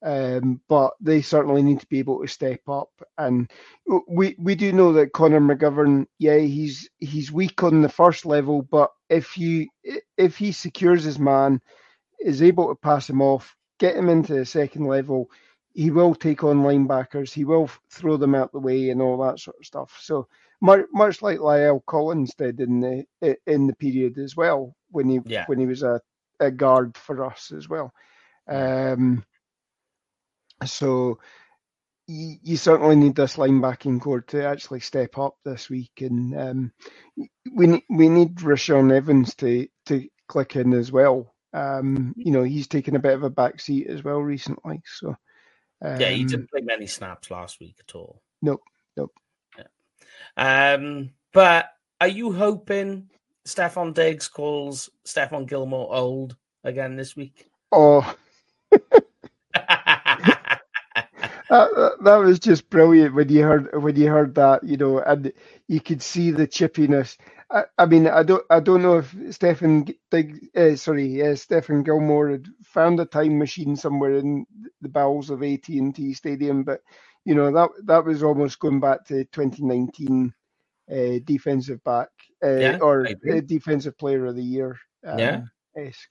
Um, but they certainly need to be able to step up. And we we do know that Connor McGovern, yeah, he's he's weak on the first level, but if you if he secures his man, is able to pass him off, get him into the second level, he will take on linebackers, he will throw them out the way and all that sort of stuff. So much, much like La'el Collins did in the in the period as well when he yeah. when he was a, a guard for us as well. Um, so you, you, certainly need this linebacking corps to actually step up this week, and um, we we need Rashaan Evans to to click in as well. Um, you know, he's taken a bit of a back seat as well recently. So um, yeah, he didn't play many snaps last week at all. Nope, nope. Yeah. Um, but are you hoping Stefon Diggs calls Stephon Gilmore old again this week? Oh. (laughs) that, that was just brilliant when you heard when you heard that, you know, and you could see the chippiness. I, I mean, I don't I don't know if Stephen uh, sorry, uh, Stephon Gilmore had found a time machine somewhere in the bowels of AT and T Stadium, but you know that that was almost going back to 2019 uh, defensive back uh, yeah, or defensive player of the year. Um, yeah. Esque.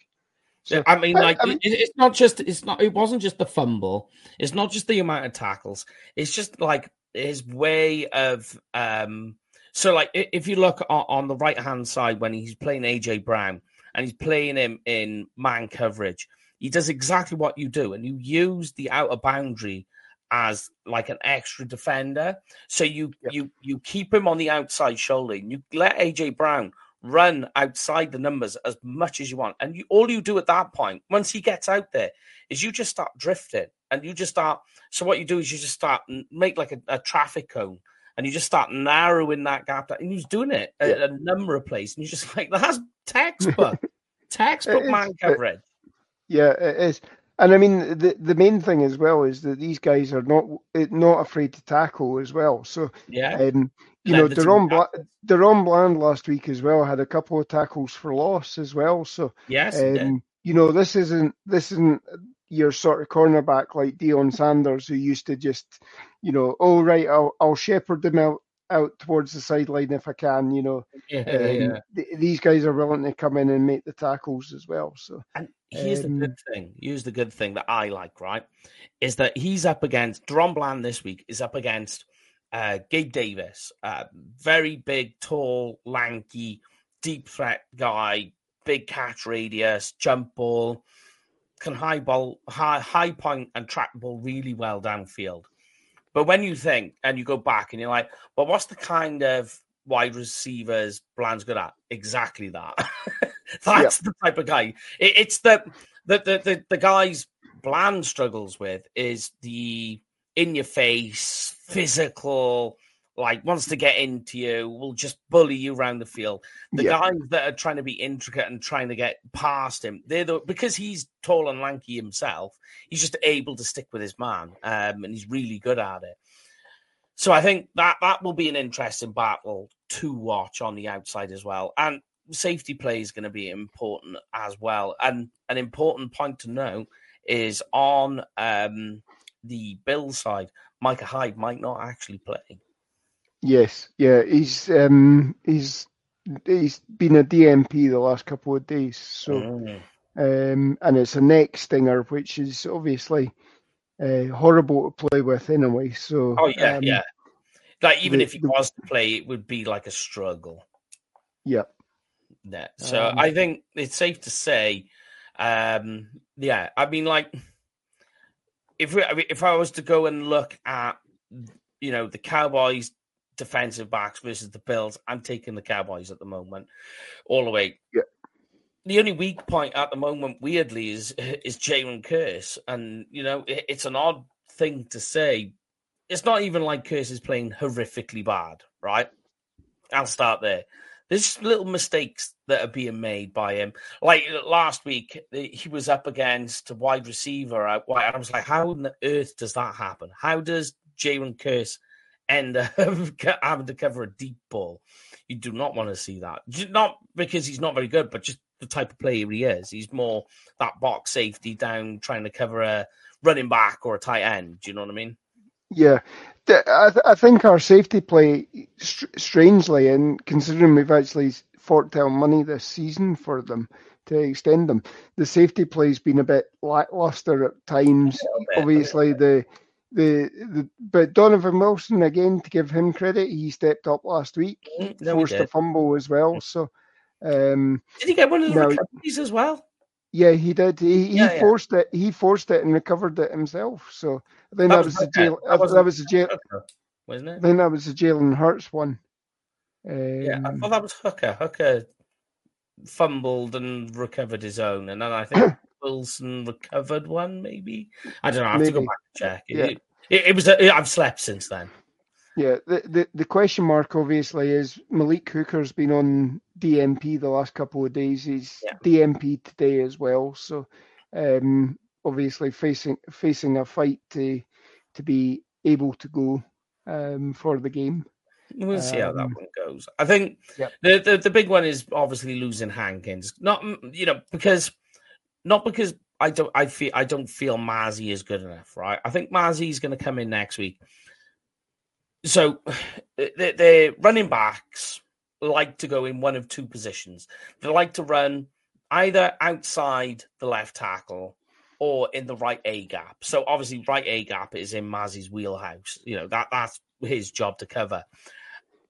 So, I mean, like I mean, it's not just it's not it wasn't just the fumble. It's not just the amount of tackles. It's just like his way of um. So, like, if you look on the right hand side when he's playing AJ Brown and he's playing him in man coverage, he does exactly what you do, and you use the outer boundary as like an extra defender. So you yep. you you keep him on the outside shoulder, and you let AJ Brown run outside the numbers as much as you want. And you, all you do at that point, once he gets out there, is you just start drifting and you just start. So what you do is you just start make like a, a traffic cone and you just start narrowing that gap. And he's doing it at yeah. a number of places. And you're just (laughs) like, that's textbook, (laughs) textbook man coverage. yeah, it is. And I mean, the the main thing as well is that these guys are not not afraid to tackle as well. So yeah, um, you know, DaRon, Bla- DaRon Bland last week as well had a couple of tackles for loss as well. So yes, um, you know, this isn't this isn't your sort of cornerback like Deion Sanders who used to just, you know, oh right, I'll I'll shepherd them out out towards the sideline if I can. You know, (laughs) yeah, um, yeah. Th- these guys are willing to come in and make the tackles as well. So and here's um, the good thing. Here's the good thing that I like. Right, is that he's up against DaRon Bland this week is up against uh, Gabe Davis, uh, very big, tall, lanky, deep threat guy, big catch radius, jump ball, can high ball, high, high point and track ball really well downfield. But when you think and you go back and you're like, well, what's the kind of wide receivers Bland's good at? Exactly that. (laughs) That's the type of guy. It, it's the, the the the the guys Bland struggles with is the in your face, physical, like wants to get into you, will just bully you around the field. The yeah. guys that are trying to be intricate and trying to get past him, they're the, because he's tall and lanky himself. He's just able to stick with his man, um, and he's really good at it. So I think that that will be an interesting battle to watch on the outside as well. And safety play is going to be important as well. And an important point to know is on um, the Bill side, Micah Hyde might not actually play. Yes, yeah, he's um, he's he's been a DMP the last couple of days, so Mm. um, and it's a neck stinger, which is obviously uh, horrible to play with anyway. So Oh yeah, um, yeah. Like even the- if he was to play, it would be like a struggle. yeah, Yeah. So Um, I think it's safe to say, um, yeah. I mean, like, if we, if I was to go and look at, you know, the Cowboys defensive backs versus the Bills, I'm taking the Cowboys at the moment, all the way. Yeah. The only weak point at the moment, weirdly, is is Jayron Kearse, and you know, it, it's an odd thing to say. It's not even like Kearse is playing horrifically bad, right? I'll start there. There's little mistakes that are being made by him. Like last week, he was up against a wide receiver. I, I was like, how on earth does that happen? How does Jayron Kearse end up (laughs) having to cover a deep ball? You do not want to see that. Not because he's not very good, but just the type of player he is. He's more that box safety down, trying to cover a running back or a tight end. Do you know what I mean? yeah. I, th- I think our safety play, str- strangely, and considering we've actually forked out money this season for them to extend them, the safety play's been a bit lackluster at times. Obviously, the the the but Donovan Wilson again to give him credit, he stepped up last week, no, forced a fumble as well. So, um, Did he get one of the No. recoveries as well? yeah, he did. He, he Yeah, yeah. forced it. He forced it and recovered it himself. So then think that, was, the jail. That wasn't That was the jail. Wasn't it? think that was the Jalen Hurts one. Um, Yeah, I thought that was Hooker. Hooker fumbled and recovered his own, and then I think (coughs) Wilson recovered one. Maybe I don't know. I have to go back and check. Yeah. It, it, it was. A, I've slept since then. Yeah, the, the, the question mark obviously is Malik Hooker's been on DMP the last couple of days. He's Yeah. DMP today as well. So um, obviously facing facing a fight to to be able to go um, for the game. We'll see how that Um, one goes. I think Yep. the, the the big one is obviously losing Hankins. Not you know because not because I don't I feel I don't feel Mazi is good enough, right? I think Mazi is going to come in next week. So (sighs) the, running backs like to go in one of two positions. They like to run either outside the left tackle or in the right A gap. So obviously, right A gap is in Mazi's wheelhouse. You know that that's his job to cover.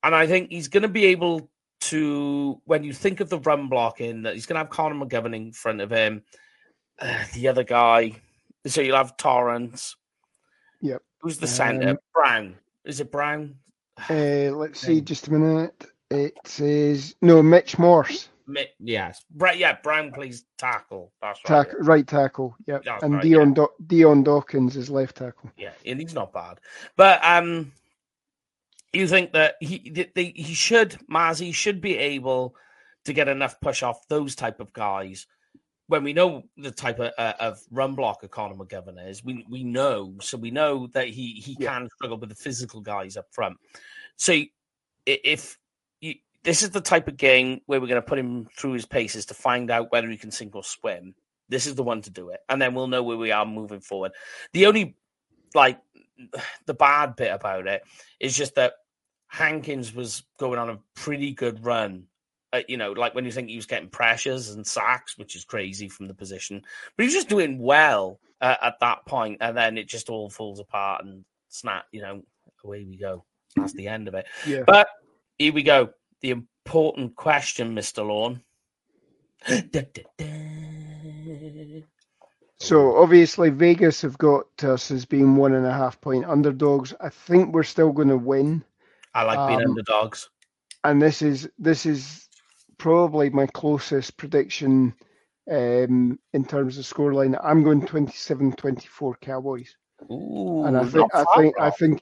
And I think he's going to be able to, when you think of the run blocking, that he's going to have Connor McGovern in front of him, uh, (sighs) the other guy. So you'll have Torrence. Yep. Who's the center? Um, Brown. Is it Brown? (sighs) Uh, let's see, just a minute. It says no, Mitch Morse, Mi- Yes. Bra- yeah, Brown plays tackle. That's right. tack, right tackle. Yep, That's and right, Dion Do- Dion Dawkins is left tackle. Yeah, and he's not bad. But um, you think that he that they, he should Mazi should be able to get enough push off those type of guys. When we know the type of, uh, of run blocker Connor McGovern is, we we know so we know that he he Yeah. can struggle with the physical guys up front. So if you, this is the type of game where we're going to put him through his paces to find out whether he can sink or swim, this is the one to do it, and then we'll know where we are moving forward. The only like (sighs) the bad bit about it is just that Hankins was going on a pretty good run. Uh, you know, like when you think he was getting pressures and sacks, which is crazy from the position, but he was just doing well uh, at that point, and then it just all falls apart and snap. You know, away we go. That's the end of it. Yeah. But here we go. The important question, Mister Lorne. (gasps) So obviously Vegas have got us as being one and a half point underdogs. I think we're still going to win, I like being Um, underdogs. and this is this is probably my closest prediction um, in terms of scoreline. I'm going 27-24 Cowboys, Ooh, and I think I think I think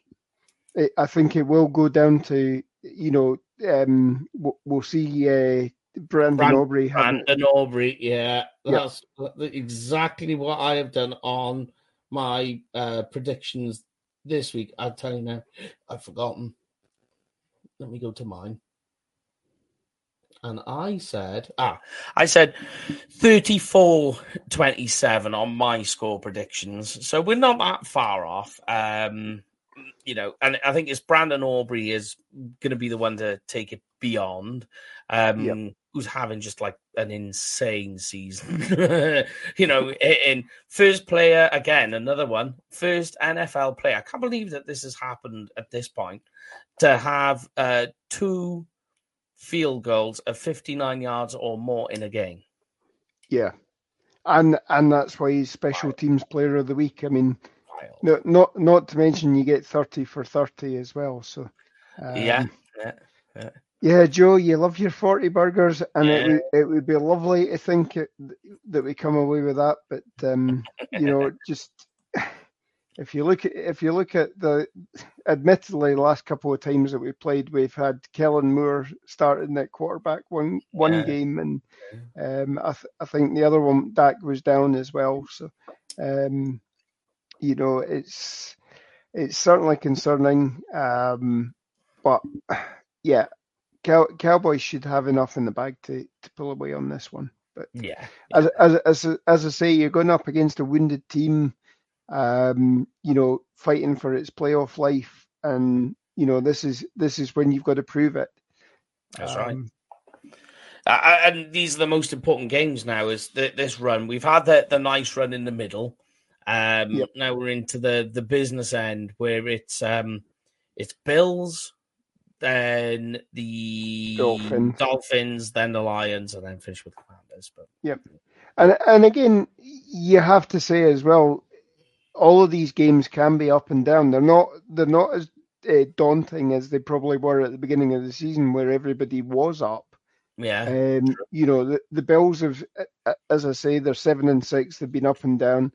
it, I think it will go down to you know um, we'll, we'll see uh, Brandon Brand- Aubrey Brandon Aubrey, yeah, Yeah. that's exactly what I have done on my uh, predictions this week. I'll tell you now, I've forgotten. Let me go to mine. And I said, ah, I said 34 27 on my score predictions. So we're not that far off. Um, you know, and I think it's Brandon Aubrey is going to be the one to take it beyond. Um, yep. Who's having just like an insane season, (laughs) you know? In first player again, another one, first NFL player. I can't believe that this has happened at this point to have uh, two field goals of 59 yards or more in a game. Yeah. And and that's why he's special teams player of the week. I mean, no, not not to mention you get 30 for 30 as well. So um, yeah, yeah, yeah. Yeah, Joe, you love your 40 burgers, and yeah. it, would, it would be lovely to think it, that we come away with that. But, um, you know, (laughs) just if you look at if you look at the admittedly the last couple of times that we played we've had Kellen Moore starting at quarterback one one yeah. game and um, I, th- I think the other one Dak was down as well so um, you know it's it's certainly concerning um, but yeah Cow- Cowboys should have enough in the bag to, to pull away on this one but yeah, yeah. As, as as as I say you're going up against a wounded team um, you know, fighting for its playoff life, and you know, this is this is when you've got to prove it. That's um, right. Uh, and these are the most important games now. Is the, this run? We've had the, the nice run in the middle. Um, yep. Now we're into the the business end where it's um, it's Bills, then the Dolphins. Dolphins, then the Lions, and then finish with the Commanders. But yep, and and again, you have to say as well, all of these games can be up and down. They're not they're not as uh, daunting as they probably were at the beginning of the season, where everybody was up. Yeah, um, you know the the Bills have, as I say, they're seven and six. They've been up and down.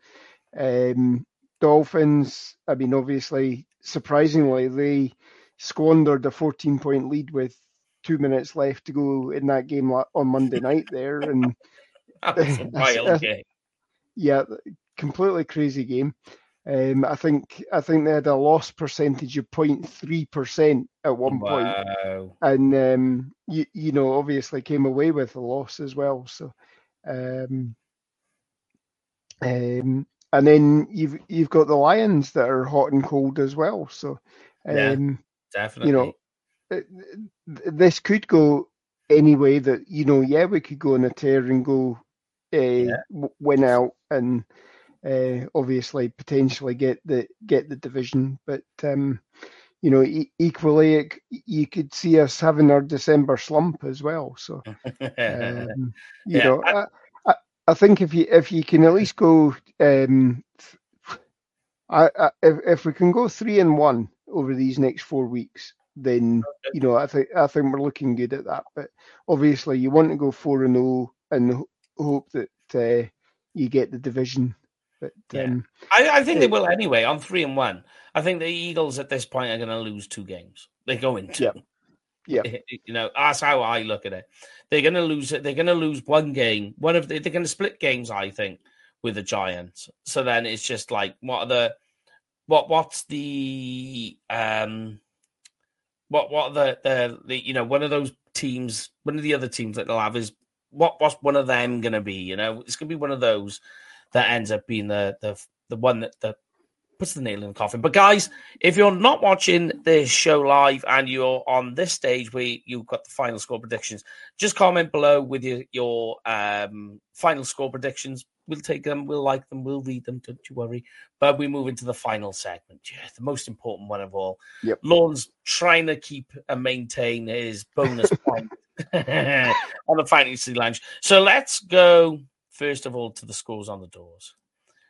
Um, Dolphins, I mean, obviously, surprisingly, they squandered a 14 point lead with two minutes left to go in that game on Monday night there, and (laughs) wild (laughs) game. Yeah, completely crazy game. Um, I think I think they had a loss percentage of 0.3 percent at one wow. point, and um, you you know obviously came away with a loss as well. So, um, um, and then you've you've got the Lions that are hot and cold as well. So, um, yeah, definitely. You know, this could go any way that you know. Yeah, we could go on a tear and go uh, yeah. win out and uh, obviously potentially get the get the division, but um, you know e- equally it, you could see us having our December slump as well. So (laughs) um, you yeah, know, I, I, I, think if you if you can at least go, um, I, I, if if we can go three and one over these next four weeks, then you know I think I think we're looking good at that. But obviously, you want to go four and zero oh and hope that uh, you get the division but yeah. um, I, I, think it, they will anyway. On three and one, I think the Eagles at this point are going to lose two games. They go into, yeah, yeah. (laughs) You know, that's how I look at it. They're going to lose it. They're going to lose one game. One of the, they're going to split games. I think with the Giants. So then it's just like what are the what what's the um what what the the, the you know one of those teams one of the other teams that they'll have is what what's one of them going to be you know it's going to be one of those that ends up being the the the one that, that puts the nail in the coffin. But guys, if you're not watching this show live and you're on this stage where you've got the final score predictions, just comment below with your your um, final score predictions. We'll take them, we'll like them, we'll read them. Don't you worry. But we move into the final segment, yeah, the most important one of all. Yep. Lorne's trying to keep and maintain his bonus (laughs) point (laughs) on the fantasy lounge. So let's go first of all to the scores on the doors.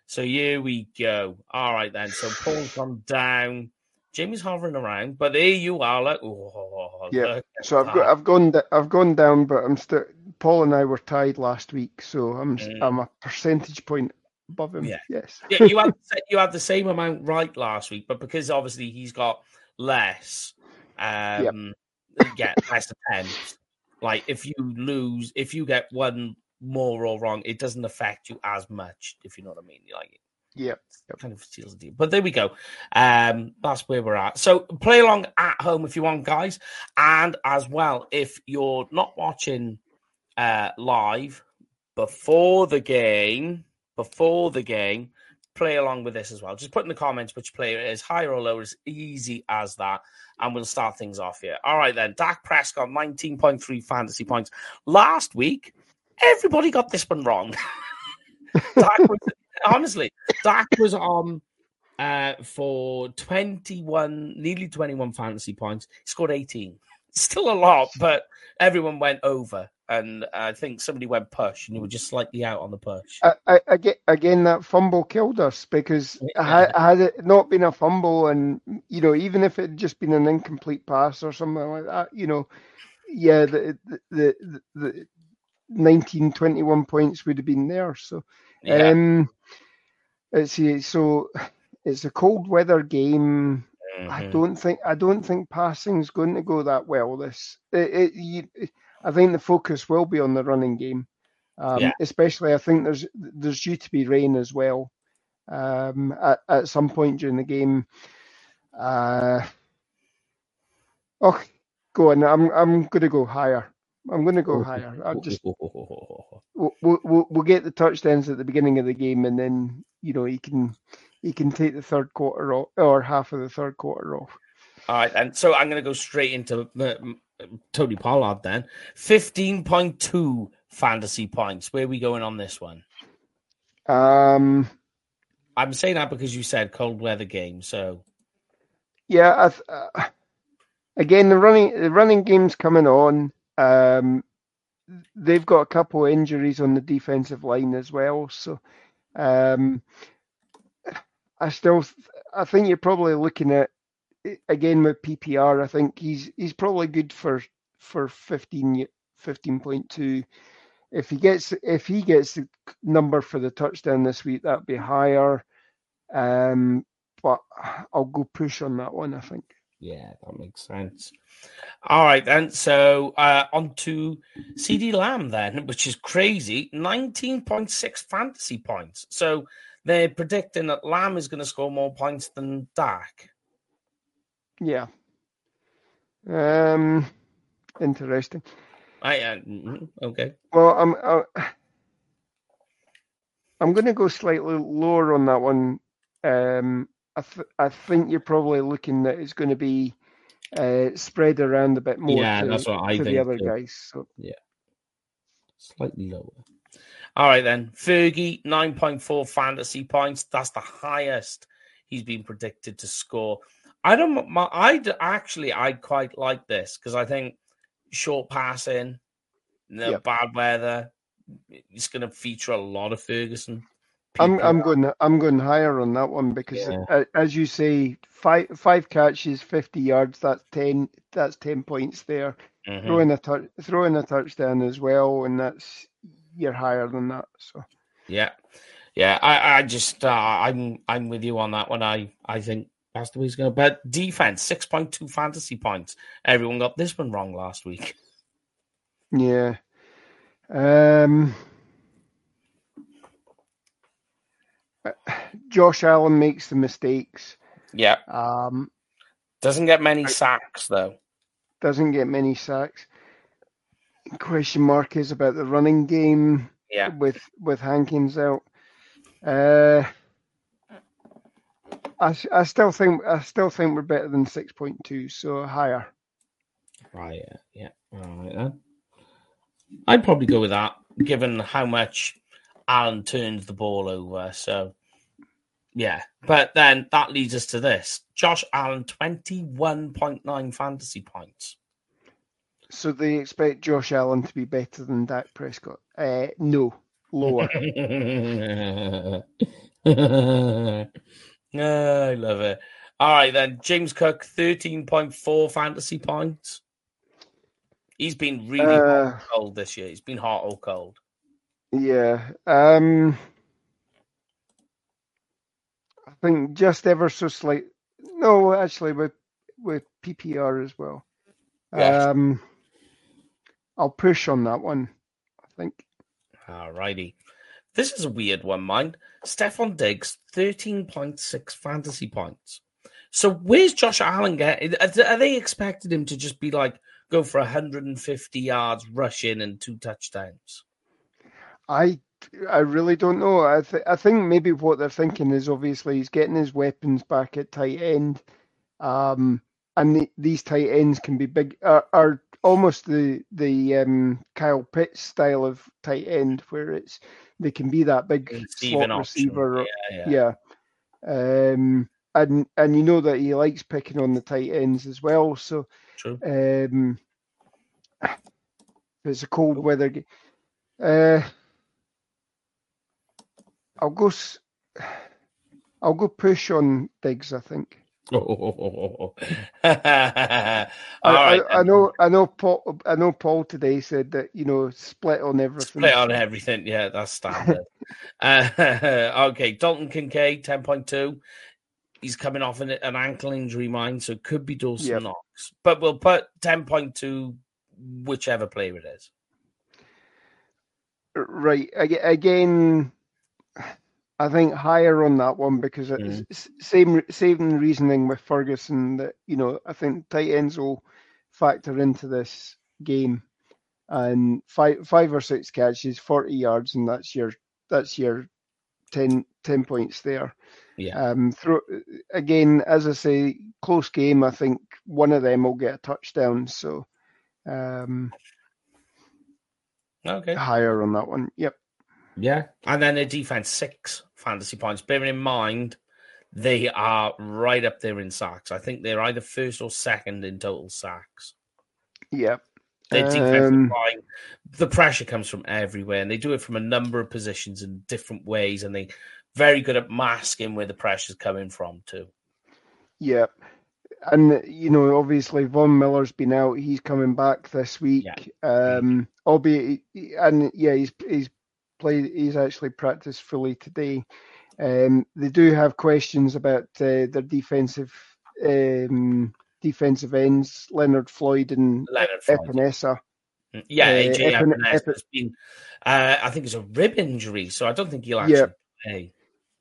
So here we go. All right then. So Paul's gone down. Jamie's hovering around, but there you are. Like, oh, yeah. So I've got, I've gone, I've gone down, but I'm still. Paul and I were tied last week, so I'm, mm. I'm a percentage point above him. Yeah. Yes. yeah. You had, (laughs) you had the same amount right last week, but because obviously he's got less, um, yep. yeah, less attempts. Like if you lose, if you get one more or wrong, it doesn't affect you as much, if you know what I mean. Like, Yep. Yep. Kind of seals the deal. But there we go. Um, that's where we're at. So play along at home if you want, guys. And as well, if you're not watching uh, live before the game, before the game, play along with this as well. Just put in the comments which player it is, higher or lower, as easy as that. And we'll start things off here. All right, then. Dak Prescott, 19.3 fantasy points. Last week, everybody got this one wrong. (laughs) Dak was honestly, Dak was on uh, for 21, nearly 21 fantasy points. He scored 18. (laughs) Still a lot, but everyone went over. And I think somebody went push, and you were just slightly out on the push. I, I, again, again, that fumble killed us because Yeah. had, had it not been a fumble, and you know, even if it had just been an incomplete pass or something like that, you know, yeah, the the the, the 19, 21 points would have been there. So, Yeah. um, let's see. So, it's a cold weather game. I Mhm. don't think I don't think passing's going to go that well. This, it, it, you, I think the focus will be on the running game, um, Yeah. especially I think there's there's due to be rain as well um, at at some point during the game. Uh, oh, go on. I'm I'm going to go higher. I'm going to go higher. I'll just we'll, we'll we'll get the touchdowns at the beginning of the game, and then you know he can he can take the third quarter off or half of the third quarter off. All right, and so I'm going to go straight into uh, Tony Pollard then. 15.2 fantasy points. Where are we going on this one? Um, I'm saying that because you said cold weather game. So, yeah, I th- uh, again the running the running game's coming on. Um, they've got a couple of injuries on the defensive line as well, so um, I still I think you're probably looking at again with PPR. I think he's he's probably good for for 15 15.2. If he gets if he gets the number for the touchdown this week, that'd be higher. Um, but I'll go push on that one. I think. Yeah, that makes sense. All right, then. So, uh, on to CeeDee Lamb then, which is crazy 19.6 fantasy points. So, they're predicting that Lamb is going to score more points than Dak. Yeah. Um, interesting. I, uh, mhm, okay. Well, I'm uh, I'm going to go slightly lower on that one. Um, I th- I think you're probably looking that it's going to be uh, spread around a bit more Yeah, to, that's what I to the other too. guys. So Yeah, Slightly lower. All right, then. Fergie, 9.4 fantasy points. That's the highest he's been predicted to score. I don't, my, I actually, I quite like this because I think short passing, no Yep. bad weather, it's going to feature a lot of Ferguson. I'm. I'm going I'm going higher on that one because Yeah. uh, as you say, five five catches, fifty yards. That's ten. That's ten points there. Mhm. Throwing a throwing a touchdown as well, and that's you're higher than that. So Yeah, yeah. I, I just, uh, I'm, I'm with you on that one. I, I think that's the way it's going. to But defense, six point two fantasy points. Everyone got this one wrong last week. yeah. Um, Josh Allen makes the mistakes. Yeah, Um, doesn't get many sacks though. doesn't get many sacks. Question mark is about the running game Yeah, with with Hankins out. Uh, I I still think I still think we're better than six point two, so higher. right. Yeah. All right then. I'd probably go with that, given how much Allen turns the ball over. So, yeah. But then that leads us to this: Josh Allen, twenty-one point nine fantasy points. So they expect Josh Allen to be better than Dak Prescott. Uh, no, lower. (laughs) (laughs) I love it. All right, then. James Cook, 13.4 fantasy points. He's been really hot Uh, cold this year. He's been hot or cold. Yeah. Um, I think just ever so slight. No, actually, with with PPR as well. Yes. Um, I'll push on that one. I think. All righty. This is a weird one, mind. Stefon Diggs, 13.6 fantasy points. So where's Josh Allen get? Are they expecting him to just be like go for 150 yards rushing and two touchdowns? I I really don't know. I th- I think maybe what they're thinking is obviously he's getting his weapons back at tight end, um, and the, these tight ends can be big. Are, are almost the the um, Kyle Pitts style of tight end, where it's they can be that big slot receiver. Yeah, yeah. yeah. Um, and and you know that he likes picking on the tight ends as well. So, True. Um, (sighs) it's a cold weather. Uh, I'll go. I'll go push on Diggs. I think. (laughs) Oh. I, I, I, know. I know. Paul. I know. Paul today said that you know split on everything. Split on everything. Yeah, that's standard. uh, (laughs) okay, Dalton Kincaid, ten point two. He's coming off an, an, ankle injury, mine, so it could be Dawson yep. Knox. But we'll put ten point two, whichever player it is. Right. Again, (sighs) I think higher on that one because mm. it's same same reasoning with Ferguson that you know I think tight ends will factor into this game, and five five or six catches, forty yards, and that's your that's your 10, 10 points there. Yeah. Um. Through again, as I say, close game. I think one of them will get a touchdown. So, um. Okay. Higher on that one. Yep. Yeah, and then the defense six fantasy points. Bearing in mind, they are right up there in sacks. I think they're either first or second in total sacks. Yeah. Their defensive um, line, the pressure comes from everywhere, and they do it from a number of positions in different ways, and they very good at masking where the pressure's coming from too. Yeah, and you know, obviously Von Miller's been out; he's coming back this week. Yeah. Um, albeit, and yeah, he's he's played. He's actually practiced fully today. Um, they do have questions about uh, their defensive um, defensive ends, Leonard Floyd and Leonard Floyd. Mm, yeah, AJ uh, has been. Uh, I think it's a rib injury, so I don't think he'll actually yeah. play.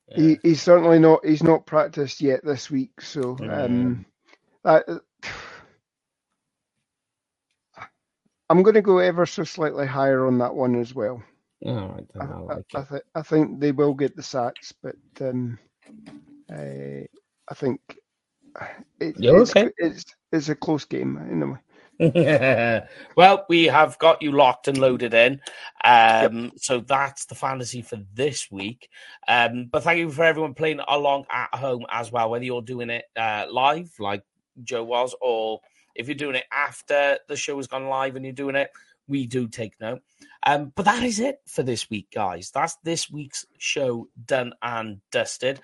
Yeah. He, he's certainly not. He's not practiced yet this week, so um, mm. I'm going to go ever so slightly higher on that one as well. All right, then I, like I, I, th- I, think they will get the sacks, but um, I, I think it, it's, okay. it's it's a close game anyway. (laughs) well, we have got you locked and loaded in. Um, yep. So that's the fantasy for this week. Um, but thank you for everyone playing along at home as well, whether you're doing it uh, live like Joe was, or if you're doing it after the show has gone live and you're doing it, we do take note. Um, but that is it for this week, guys. That's this week's show done and dusted.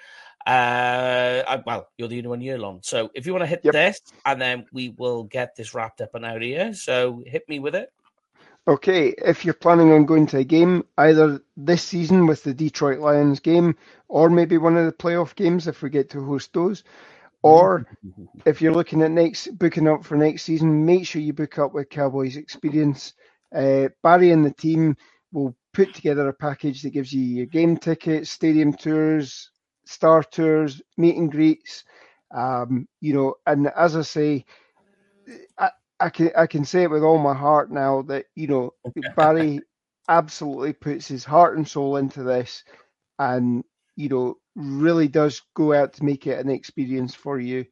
Uh, well, you're the only one year long. So if you want to hit yep. this, and then we will get this wrapped up and out of here. So hit me with it. Okay, if you're planning on going to a game, either this season with the Detroit Lions game, or maybe one of the playoff games if we get to host those, or (laughs) if you're looking at next booking up for next season, make sure you book up with Cowboys Experience. Uh, Barry and the team will put together a package that gives you your game tickets, stadium tours, star tours, meet and greets. Um, you know, and as I say, I, I can I can say it with all my heart now that you know (laughs) Barry absolutely puts his heart and soul into this, and you know really does go out to make it an experience for you.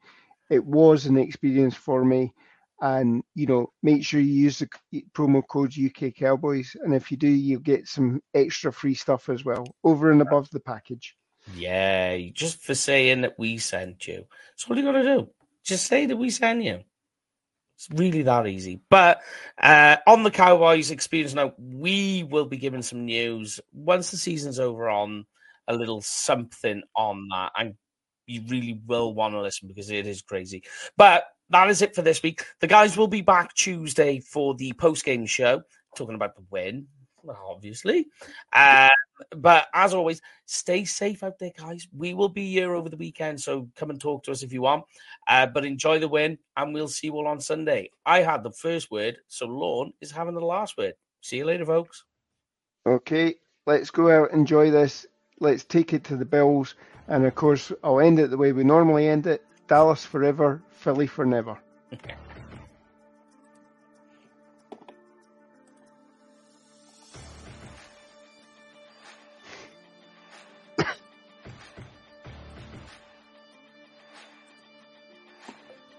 It was an experience for me and you know make sure you use the promo code UK Cowboys, and if you do, you'll get some extra free stuff as well over and above the package. Yeah, just for saying that we sent you. That's all you got to do. Just say that we sent you. It's really that easy. But uh, on the Cowboys experience now, we will be giving some news once the season's over on a little something on that. And you really will want to listen because it is crazy. But that is it for this week. The guys will be back Tuesday for the post game show, talking about the win, obviously. Uh, but as always, stay safe out there, guys. We will be here over the weekend, so come and talk to us if you want. Uh, but enjoy the win, and we'll see you all on Sunday. I had the first word, so Lorne is having the last word. See you later, folks. Okay. Let's go out, enjoy this. Let's take it to the Bills. And of course, I'll end it the way we normally end it Dallas forever, Philly for never.